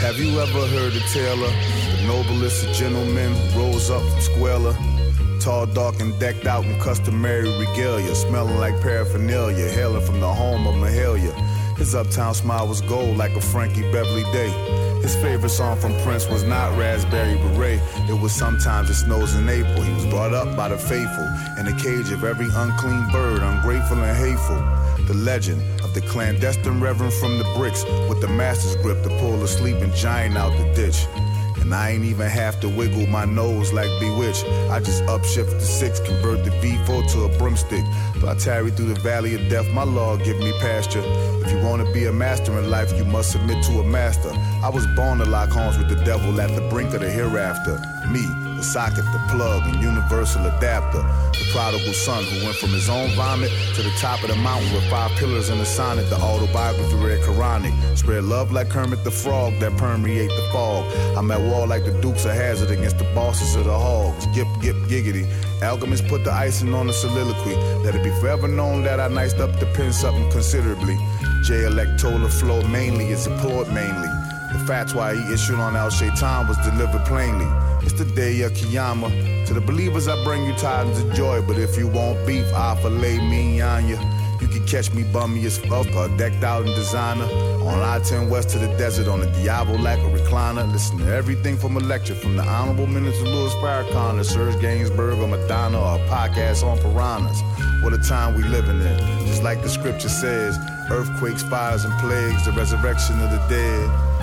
Have you ever heard the tale of the noblest of gentlemen rose up from squalor? Tall, dark, and decked out in customary regalia, smelling like paraphernalia, hailing from the home of Mahalia. His uptown smile was gold like a Frankie Beverly Day. His favorite song from Prince was not Raspberry Beret. It was Sometimes It Snows in April. He was brought up by the faithful in a cage of every unclean bird, ungrateful and hateful. The legend the clandestine reverend from the bricks with the master's grip to pull a sleeping giant out the ditch. And I ain't even have to wiggle my nose like Bewitched. I just upshift the six, convert the V4 to a broomstick. Though I tarry through the valley of death, my law give me pasture. If you wanna be a master in life, you must submit to a master. I was born to lock horns with the devil at the brink of the hereafter. Me, socket, the plug, and universal adapter. The prodigal son who went from his own vomit to the top of the mountain with five pillars and a sonnet. The autobiography read Quranic. Spread love like Kermit the Frog that permeate the fog. I'm at war like the Dukes of Hazzard against the bosses of the hogs. Gip, gip, giggity. Alchemists put the icing on the soliloquy. Let it be forever known that I niced up the pen something considerably. J Electola flow mainly is a poet mainly. Why he issued on Al Shaitan was delivered plainly. It's the day of Kiyama. To the believers, I bring you tidings of joy. But if you want beef, I'll fillet me on you. You can catch me bummy as fuck, uh, decked out in designer. On I 10 West to the desert, on the Diablo like a recliner. Listen to everything from a lecture from the Honorable Minister Louis Farrakhan to Serge Gainsbourg or Madonna or a podcast on piranhas. What a time we living in. Just like the scripture says earthquakes, fires, and plagues, the resurrection of the dead.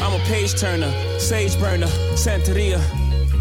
I'm a page turner, sage burner, Santeria,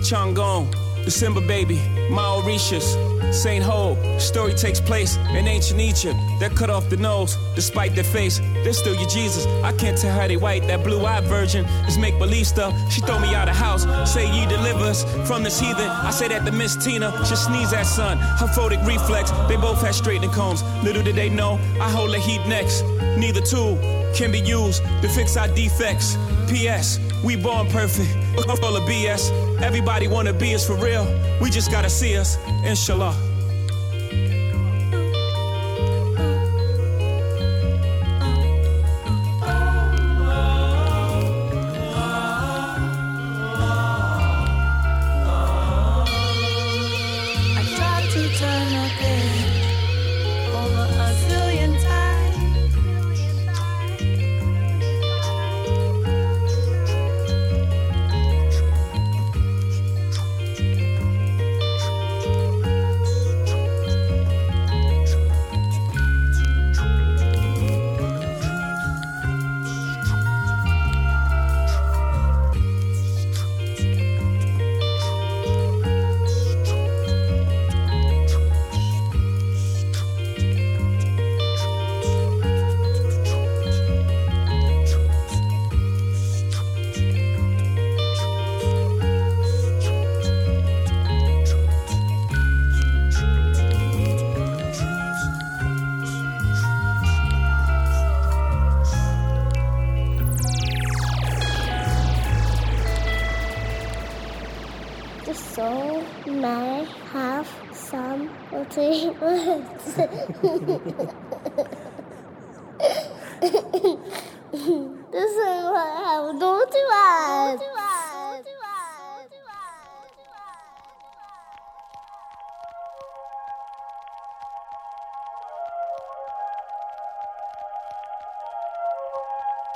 Changong, December baby, Mauritius, Saint Ho. Story takes place in ancient Egypt. That cut off the nose, despite their face, they're still your Jesus. I can't tell how they white. That blue-eyed virgin is make believe stuff. She throw me out of house, say ye deliver us from this heathen. I say that the Miss Tina, she sneeze at son. Her photic reflex, they both had straightening combs. Little did they know, I hold the heat next. Neither tool can be used to fix our defects. P.S. We born perfect, full of BS. Everybody wanna be us for real. We just gotta see us, inshallah.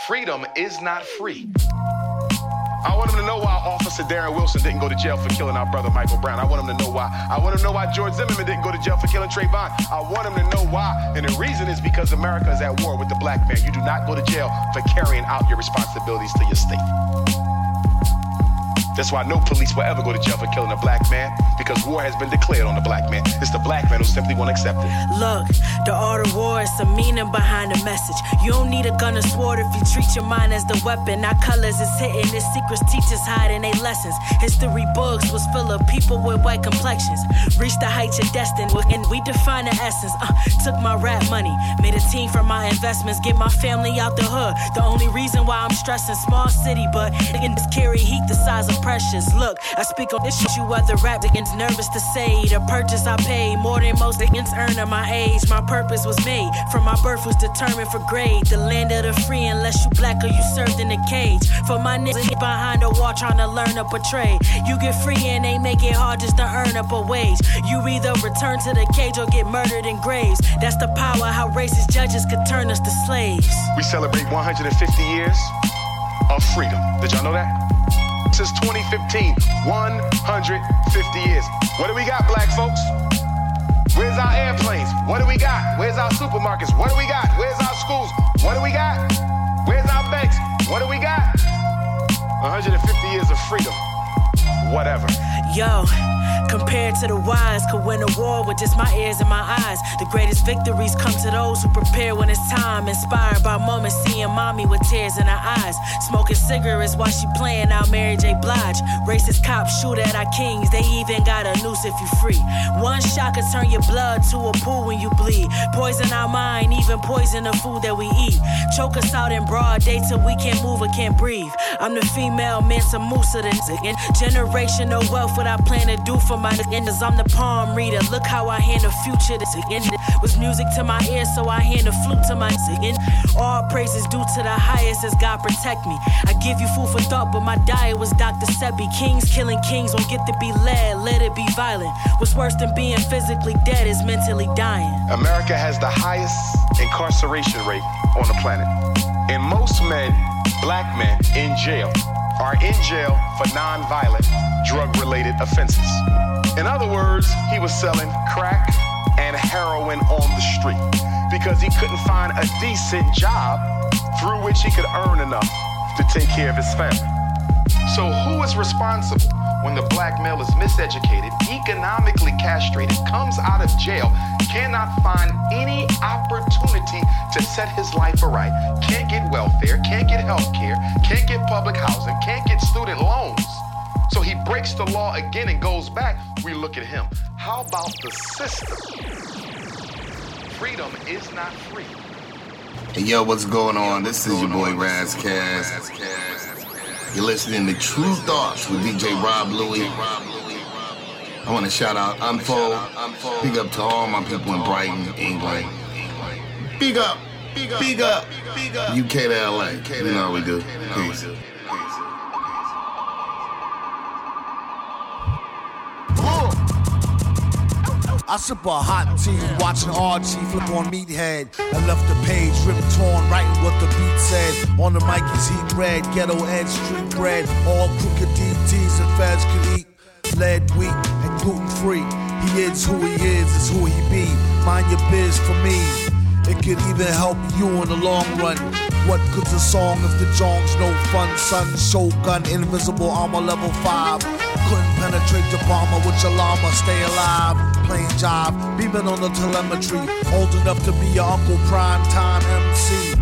Freedom is not free. I want him to know why Officer Darren Wilson didn't go to jail for killing our brother Michael Brown. I want him to know why. I want him to know why George Zimmerman didn't go to jail for killing Trayvon. I want him to know why. And the reason is because America is at war with the black man. You do not go to jail for carrying out your responsibilities to your state. That's why no police will ever go to jail for killing a black man because war has been declared on the black man. It's the black man who simply won't accept it. Look, the art of war is the meaning behind the message. You don't need a gun or sword if you treat your mind as the weapon. Our colors is hitting, the secrets teachers hiding their lessons. History books was full of people with white complexions. Reach the heights you're destined, and we define the essence. Uh, took my rap money, made a team from my investments, get my family out the hood. The only reason why I'm stressing small city, but niggas carry heat the size of precious. Look, I speak on shit you other rap against nervous to say. The purchase I paid more than most against earning my age. My purpose was made from my birth was determined for grade. The land of the free, unless you black or you served in a cage. For my niggas behind the wall trying to learn to portray. You get free and they make it hard just to earn up a wage. You either return to the cage or get murdered in graves. That's the power how racist judges could turn us to slaves. We celebrate 150 years of freedom. Did y'all know that? Since 2015, 150 years. What do we got, black folks? Where's our airplanes? What do we got? Where's our supermarkets? What do we got? Where's our schools? What do we got? Where's our banks? What do we got? 150 years of freedom. Whatever. Yo, compared to the wise, could win a war with just my ears and my eyes. The greatest victories come to those who prepare when it's time. Inspired by moments seeing mommy with tears in her eyes. Smoking cigarettes while she playing out Mary J. Blige. Racist cops shoot at our kings, they even got a noose if you free. One shot could turn your blood to a pool when you bleed. Poison our mind, even poison the food that we eat. Choke us out in broad day till we can't move or can't breathe. I'm the female Mansa Musa, the generational wealth. What I plan to do for my niggas, I'm the palm reader. Look how I hand the future. This again was music to my ears, so I hand the flute to my again. All praises due to the highest as God protect me. I give you food for thought, but my diet was Dr. Sebi. Kings killing kings don't get to be led, let it be violent. What's worse than being physically dead is mentally dying. America has the highest incarceration rate on the planet. And most men, black men, in jail are in jail for non-violent, drug-related offenses. In other words, he was selling crack and heroin on the street because he couldn't find a decent job through which he could earn enough to take care of his family. So who is responsible when the black male is miseducated, economically castrated, comes out of jail, cannot find any opportunity to set his life aright, can't get welfare, can't get health care, can't get public housing, can't get student loans. So he breaks the law again and goes back. We look at him. How about the system? Freedom is not free. Hey, yo, what's going on? This is your boy Razcast. You're listening to Tru Thoughts with DJ Rob Luis. I want to shout out Unfold. Big up to all my people in Brighton, England. Big up, big up, big up, big up. UK to LA. You know how we do. Peace. I sip a hot tea, watching Archie flip on Meathead. I left the page ripped torn, writing what the beat said. On the mic is heat red, ghetto edge, street bread. All crooked DTs and feds could eat. Lead, wheat, and gluten free. He is who he is, is who he be. Mind your biz for me. It could even help you in the long run. What good's a song if the jong's no fun? Sun, Shogun, invisible armor level 5. Couldn't penetrate the bomber with your llama, stay alive. Playing job, beaming on the telemetry. Old enough to be your Uncle Prime Time MC.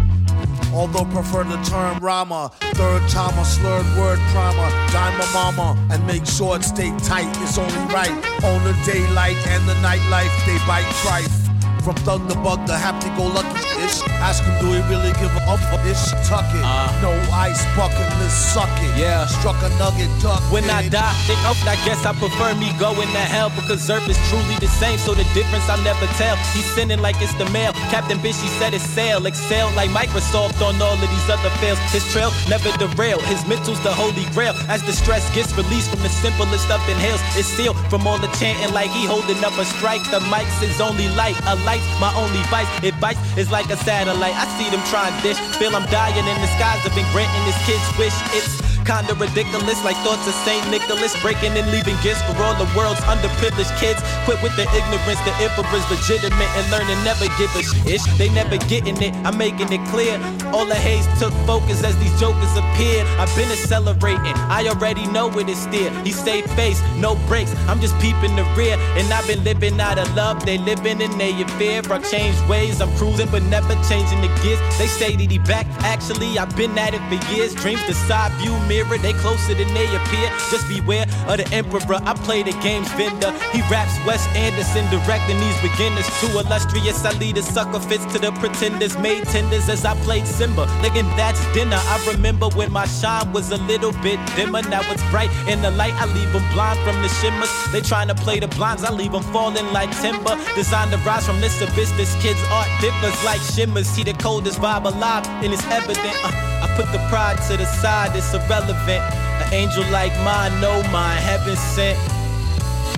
Although prefer the term Rama, third time a slurred word primer. Dime my mama and make sure it stay tight. It's only right. On the daylight and the nightlife, they bite trife. From thug to bug to happy go lucky ish. Ask him, do he really give a up for ish? Tuck it. Uh. no ice bucket, let's suck it. Yeah. Struck a nugget, duck When I die, then up, I guess I prefer me going to hell because Earth is truly the same. So the difference I'll never tell. He's sending like it's the mail. Captain Bishy said it's sail. Excel like Microsoft on all of these other fails. His trail never derail. His mental's the holy grail. As the stress gets released from the simplest of inhales, it's sealed from all the chanting like he holding up a strike. The mic's his only light. A light's my only vice. It bites is like a satellite. I see them trying dish. Feel I'm dying in the skies. I've been granting this kid's wish. It's Kinda ridiculous, like thoughts of Saint Nicholas, breaking and leaving gifts for all the world's underprivileged kids. Quit with the ignorance, the emperor's legitimate and learning never give a shit. They never getting it, I'm making it clear. All the haze took focus as these jokers appeared. I've been accelerating, I already know it is steer. He stay face, no brakes, I'm just peeping the rear. And I've been living out of love, they living in their fear. I changed ways, I'm cruising but never changing the gears. They say that he back, actually I've been at it for years. Dreams the side view me mirror, they closer than they appear. Just beware of the emperor. I play the game's vendor. He raps Wes Anderson, directing these beginners. Too illustrious, I lead a sucker fits to the pretenders. Made tenders as I played Simba. Nigga, that's dinner. I remember when my shine was a little bit dimmer. Now it's bright in the light. I leave them blind from the shimmers. They trying to play the blinds. I leave them falling like timber. Designed to rise from this abyss. This kid's art differs like shimmers. See the coldest vibe alive, and it's evident. Uh, I put the pride to the side. It's irrelevant. An angel like mine, no mine, heaven sent.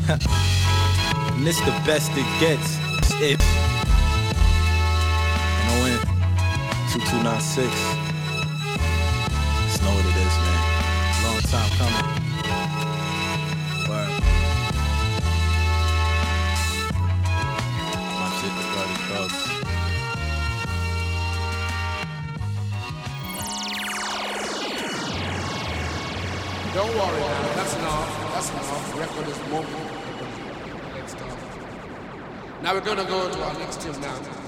and this the best it gets. It. And I went 2296. Just know what it is, man. Long time coming. Word. My shit thugs. Don't worry now, that's enough. That's enough. Record is moving. Next time. Now we're gonna go to our next tune now.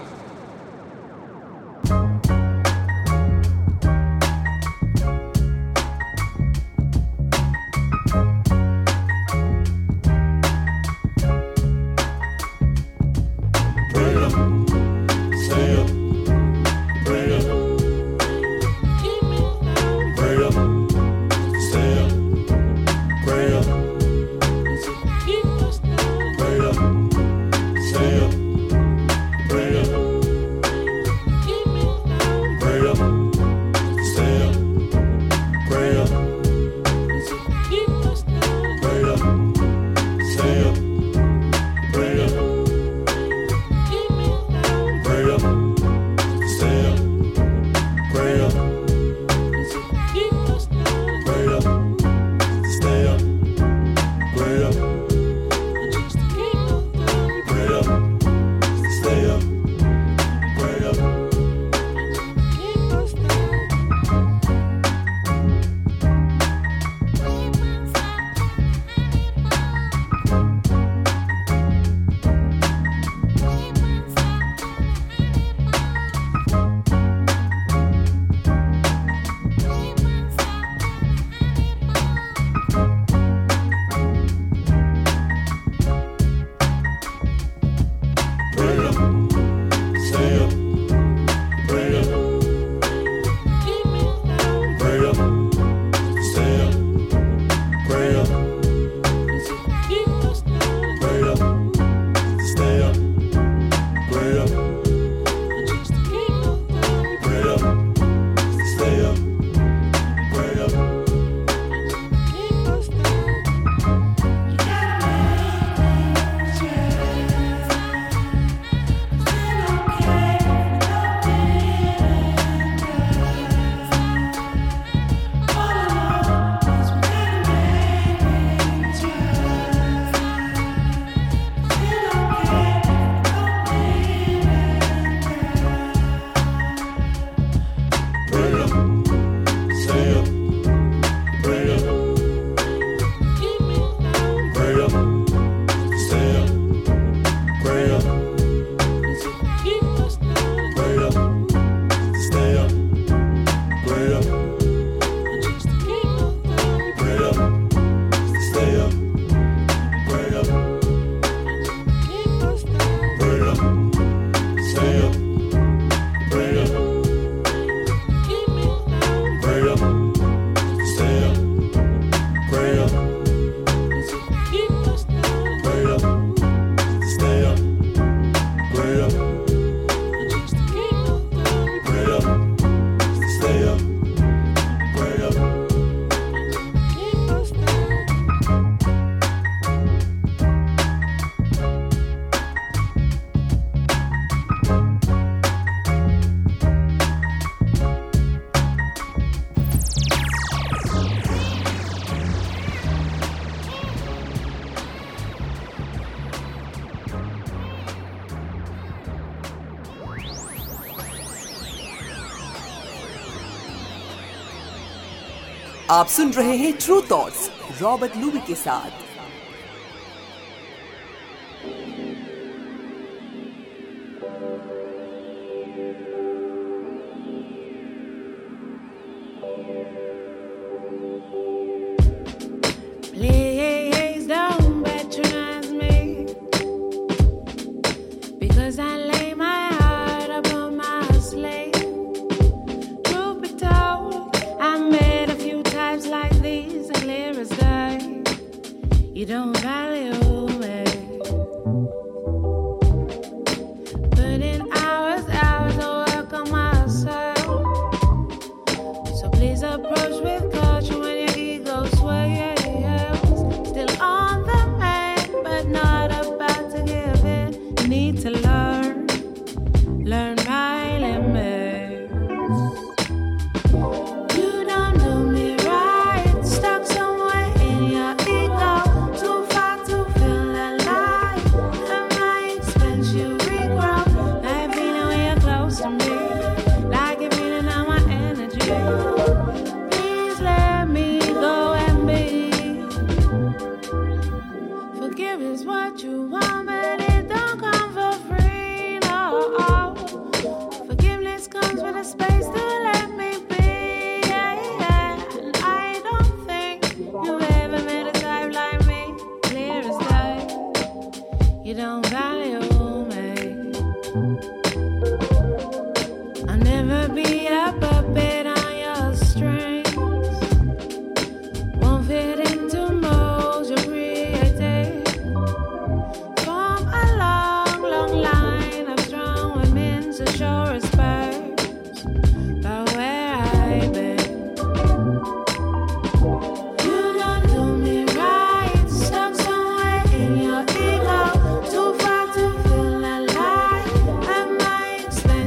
आप सुन रहे हैं true thoughts Robert Louis के साथ।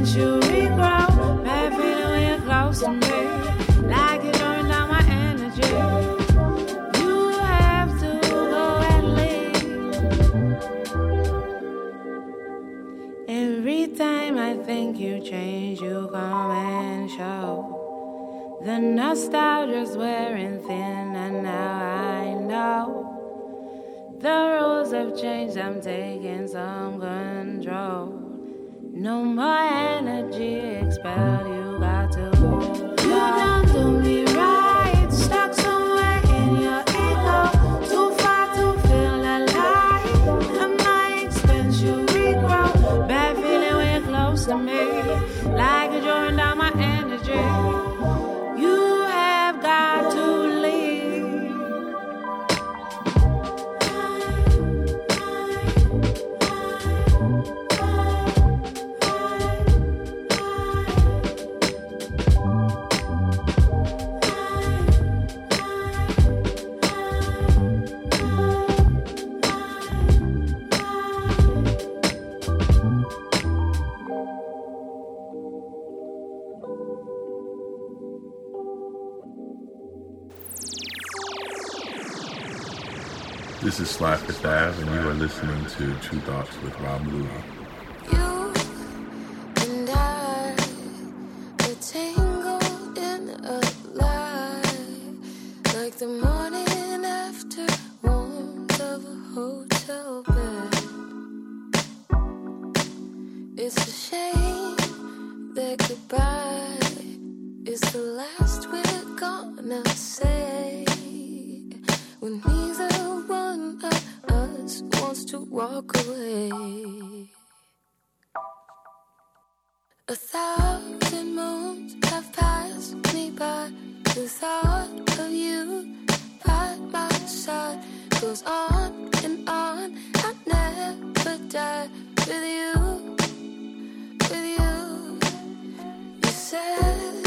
century you're close to me. Like my energy. You have to go. Every time I think you change, you come and show. The nostalgia's wearing thin, and now I know the rules have changed. I'm taking some control. No more energy expired. listening to Tru Thoughts with Rob Luis. You and I are tangled in a lie, like the morning after warmth of a hotel bed. It's a shame that goodbye is the last we're gonna say when we just wants to walk away. A thousand moons have passed me by. The thought of you by my side goes on and on. I never die with you, with you. You said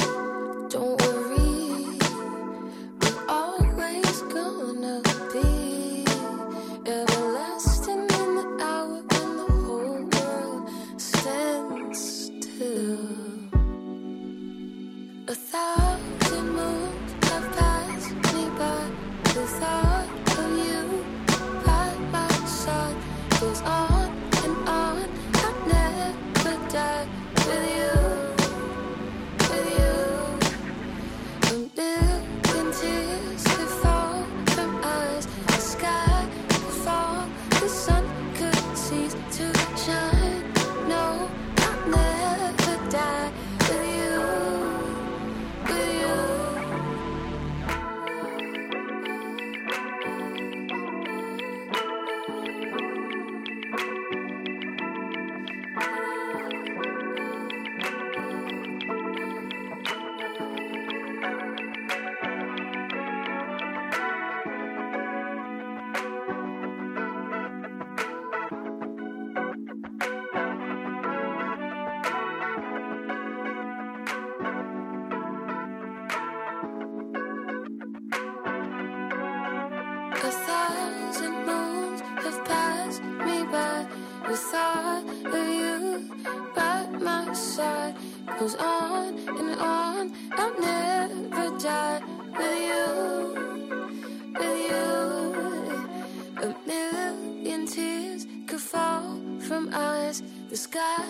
side goes on and on. I'll never die with you, with you. A million tears could fall from eyes. The sky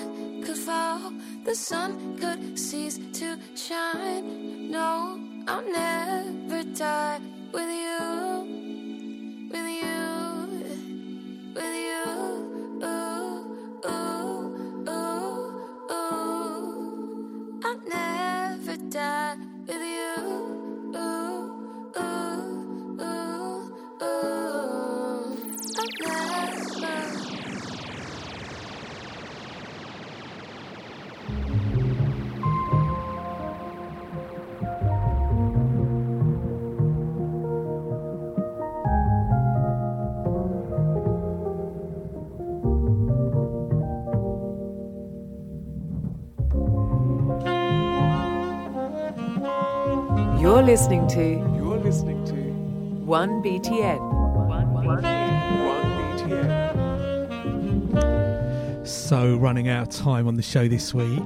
could fall, the sun could cease to shine. No, I'll never die with you, You're listening to You're listening to 1BTN. 1BTN. So, running out of time on the show this week.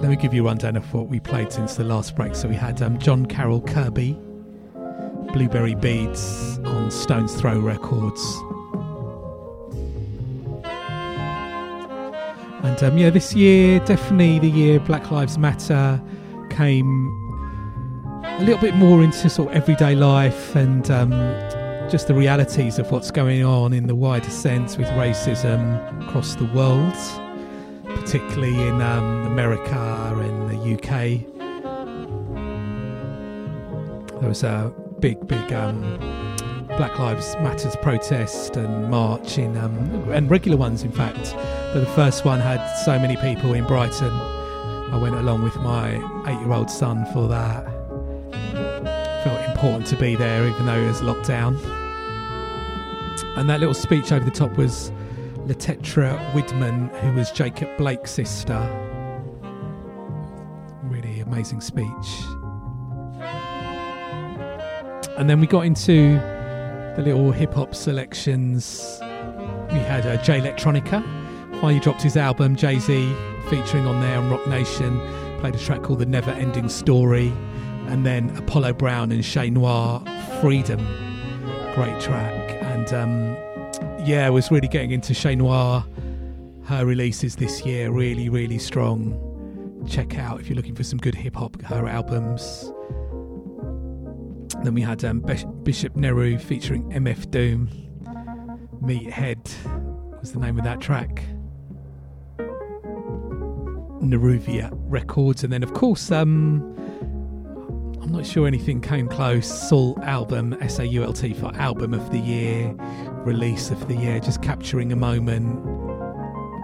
Let me give you a rundown of what we played since the last break. So, we had um, John Carroll Kirby, Blueberry Beads on Stones Throw Records. And um, yeah, this year, definitely the year Black Lives Matter came a little bit more into sort of everyday life and um, just the realities of what's going on in the wider sense with racism across the world, particularly in um, America and the UK. There was a big, big um, Black Lives Matters protest and march in, um, and regular ones, in fact. But the first one had so many people in Brighton. I went along with my eight-year-old son for that. Felt important to be there, even though it was lockdown. And that little speech over the top was Letetra Widman, who was Jacob Blake's sister. Really amazing speech. And then we got into the little hip hop selections. We had uh, Jay Electronica. Finally dropped his album, Jay Z, featuring on there on Roc Nation. Played a track called The Never Ending Story. And then Apollo Brown and Che Noir, Freedom. Great track. And um, yeah, was really getting into Che Noir. Her releases this year, really, really strong. Check out if you're looking for some good hip hop, her albums. Then we had um, Bishop Nehru featuring MF Doom. Meathead was the name of that track. Nehruvia Records, and then of course, um, I'm not sure anything came close. Sault album, S A U L T for album of the year, release of the year, just capturing a moment.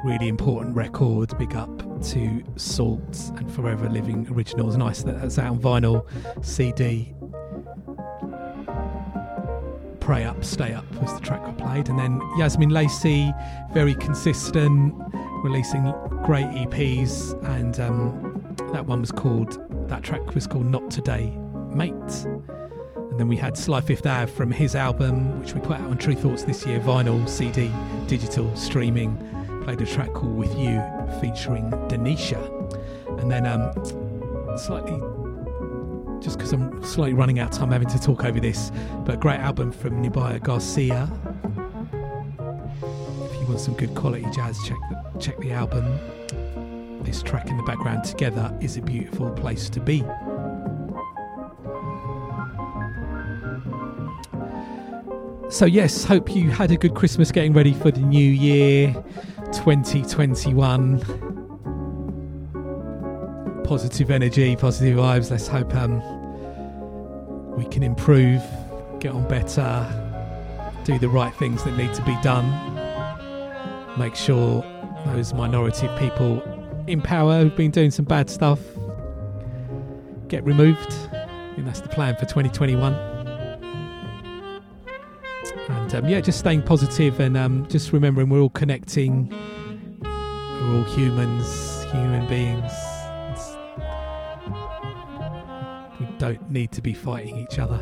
Really important record. Big up to Sault and Forever Living Originals. Nice that that's out on vinyl, CD. Pray Up, Stay Up was the track I played. And then Yazmin Lacey, very consistent, releasing great EPs. And um, that one was called, that track was called Not Today, Mate. And then we had Sly Fifth Ave from his album, which we put out on Tru Thoughts this year vinyl, CD, digital, streaming. Played a track called With You featuring Denisha. And then um, slightly just because I'm slightly running out of time having to talk over this, but great album from Nubya Garcia. Want some good quality jazz, check the, check the album. This track in the background together is a beautiful place to be. So, yes, hope you had a good Christmas getting ready for the new year 2021 positive energy, positive vibes. Let's hope um, we can improve, get on better, do the right things that need to be done. Make sure those minority people in power who've been doing some bad stuff get removed. I think that's the plan for 2021. And um, yeah, just staying positive and um, just remembering we're all connecting. We're all humans, human beings. We don't need to be fighting each other.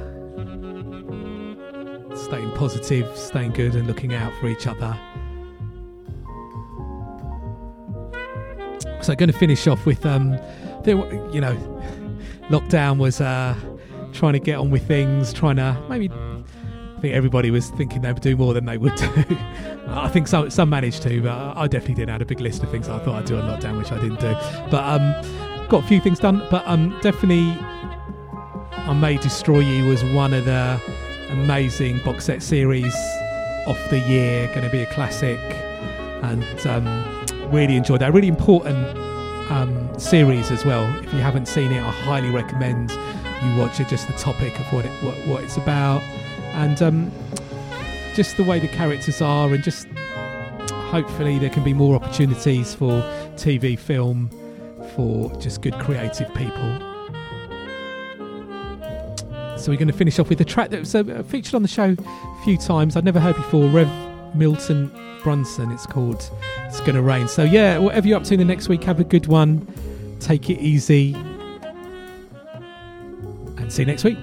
staying positive, staying good, and looking out for each other. So, I'm going to finish off with, um, you know, lockdown was uh, trying to get on with things, trying to maybe. I think everybody was thinking they would do more than they would do. I think some some managed to, but I definitely didn't. I had a big list of things I thought I'd do on lockdown, which I didn't do. But um, got a few things done. But um, definitely, I May Destroy You was one of the amazing box set series of the year. Going to be a classic, and um, really enjoyed that. Really important um, series as well. If you haven't seen it, I highly recommend you watch it. Just the topic of what it what, what it's about, and um, just the way the characters are, and just hopefully there can be more opportunities for TV, film, for just good creative people. So we're going to finish off with a track that was uh, featured on the show a few times. I'd never heard before. Rev Milton Brunson. It's called "It's Gonna Rain." So yeah, whatever you're up to in the next week, have a good one. Take it easy, and see you next week.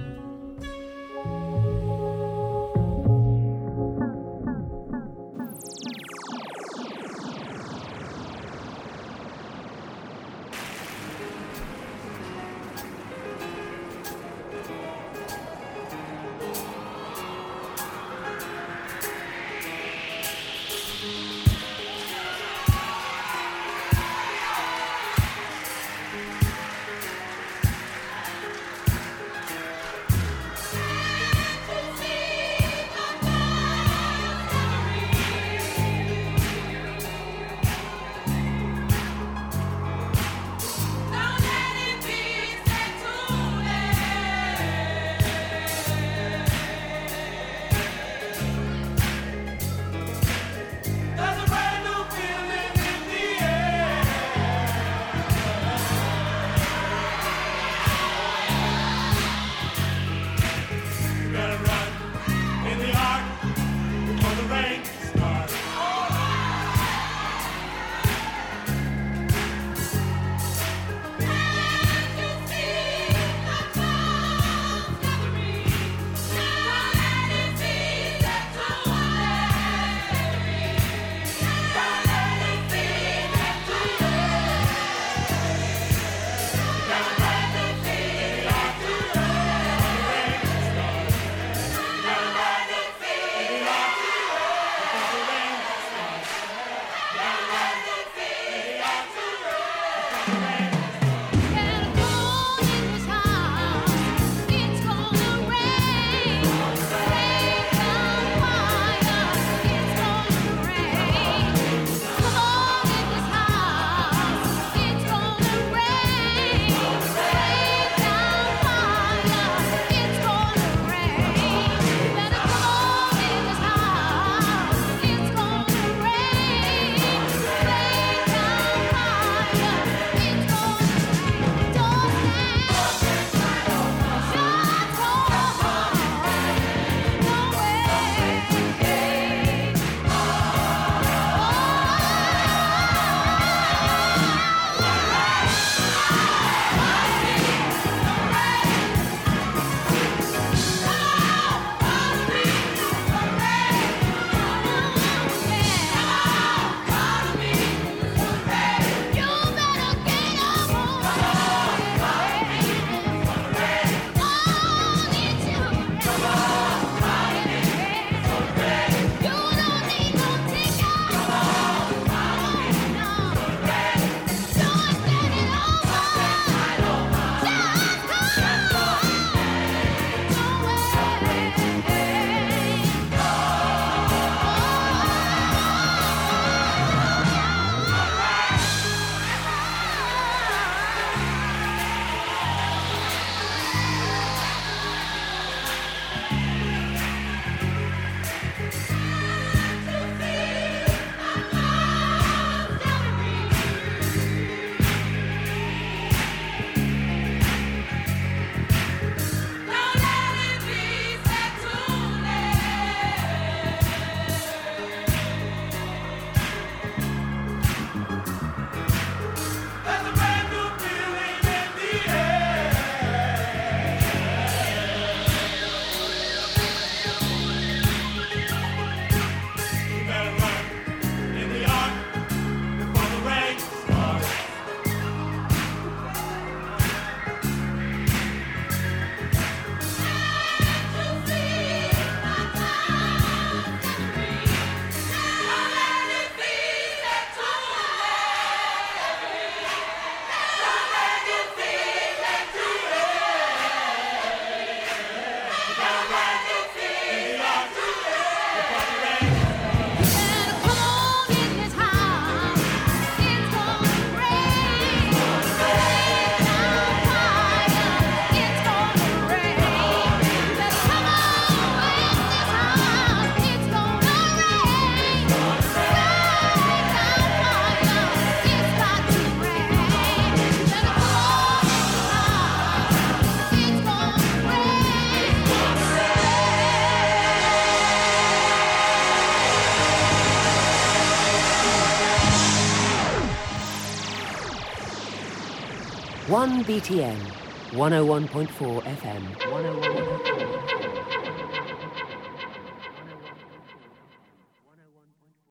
1BTN, 101.4.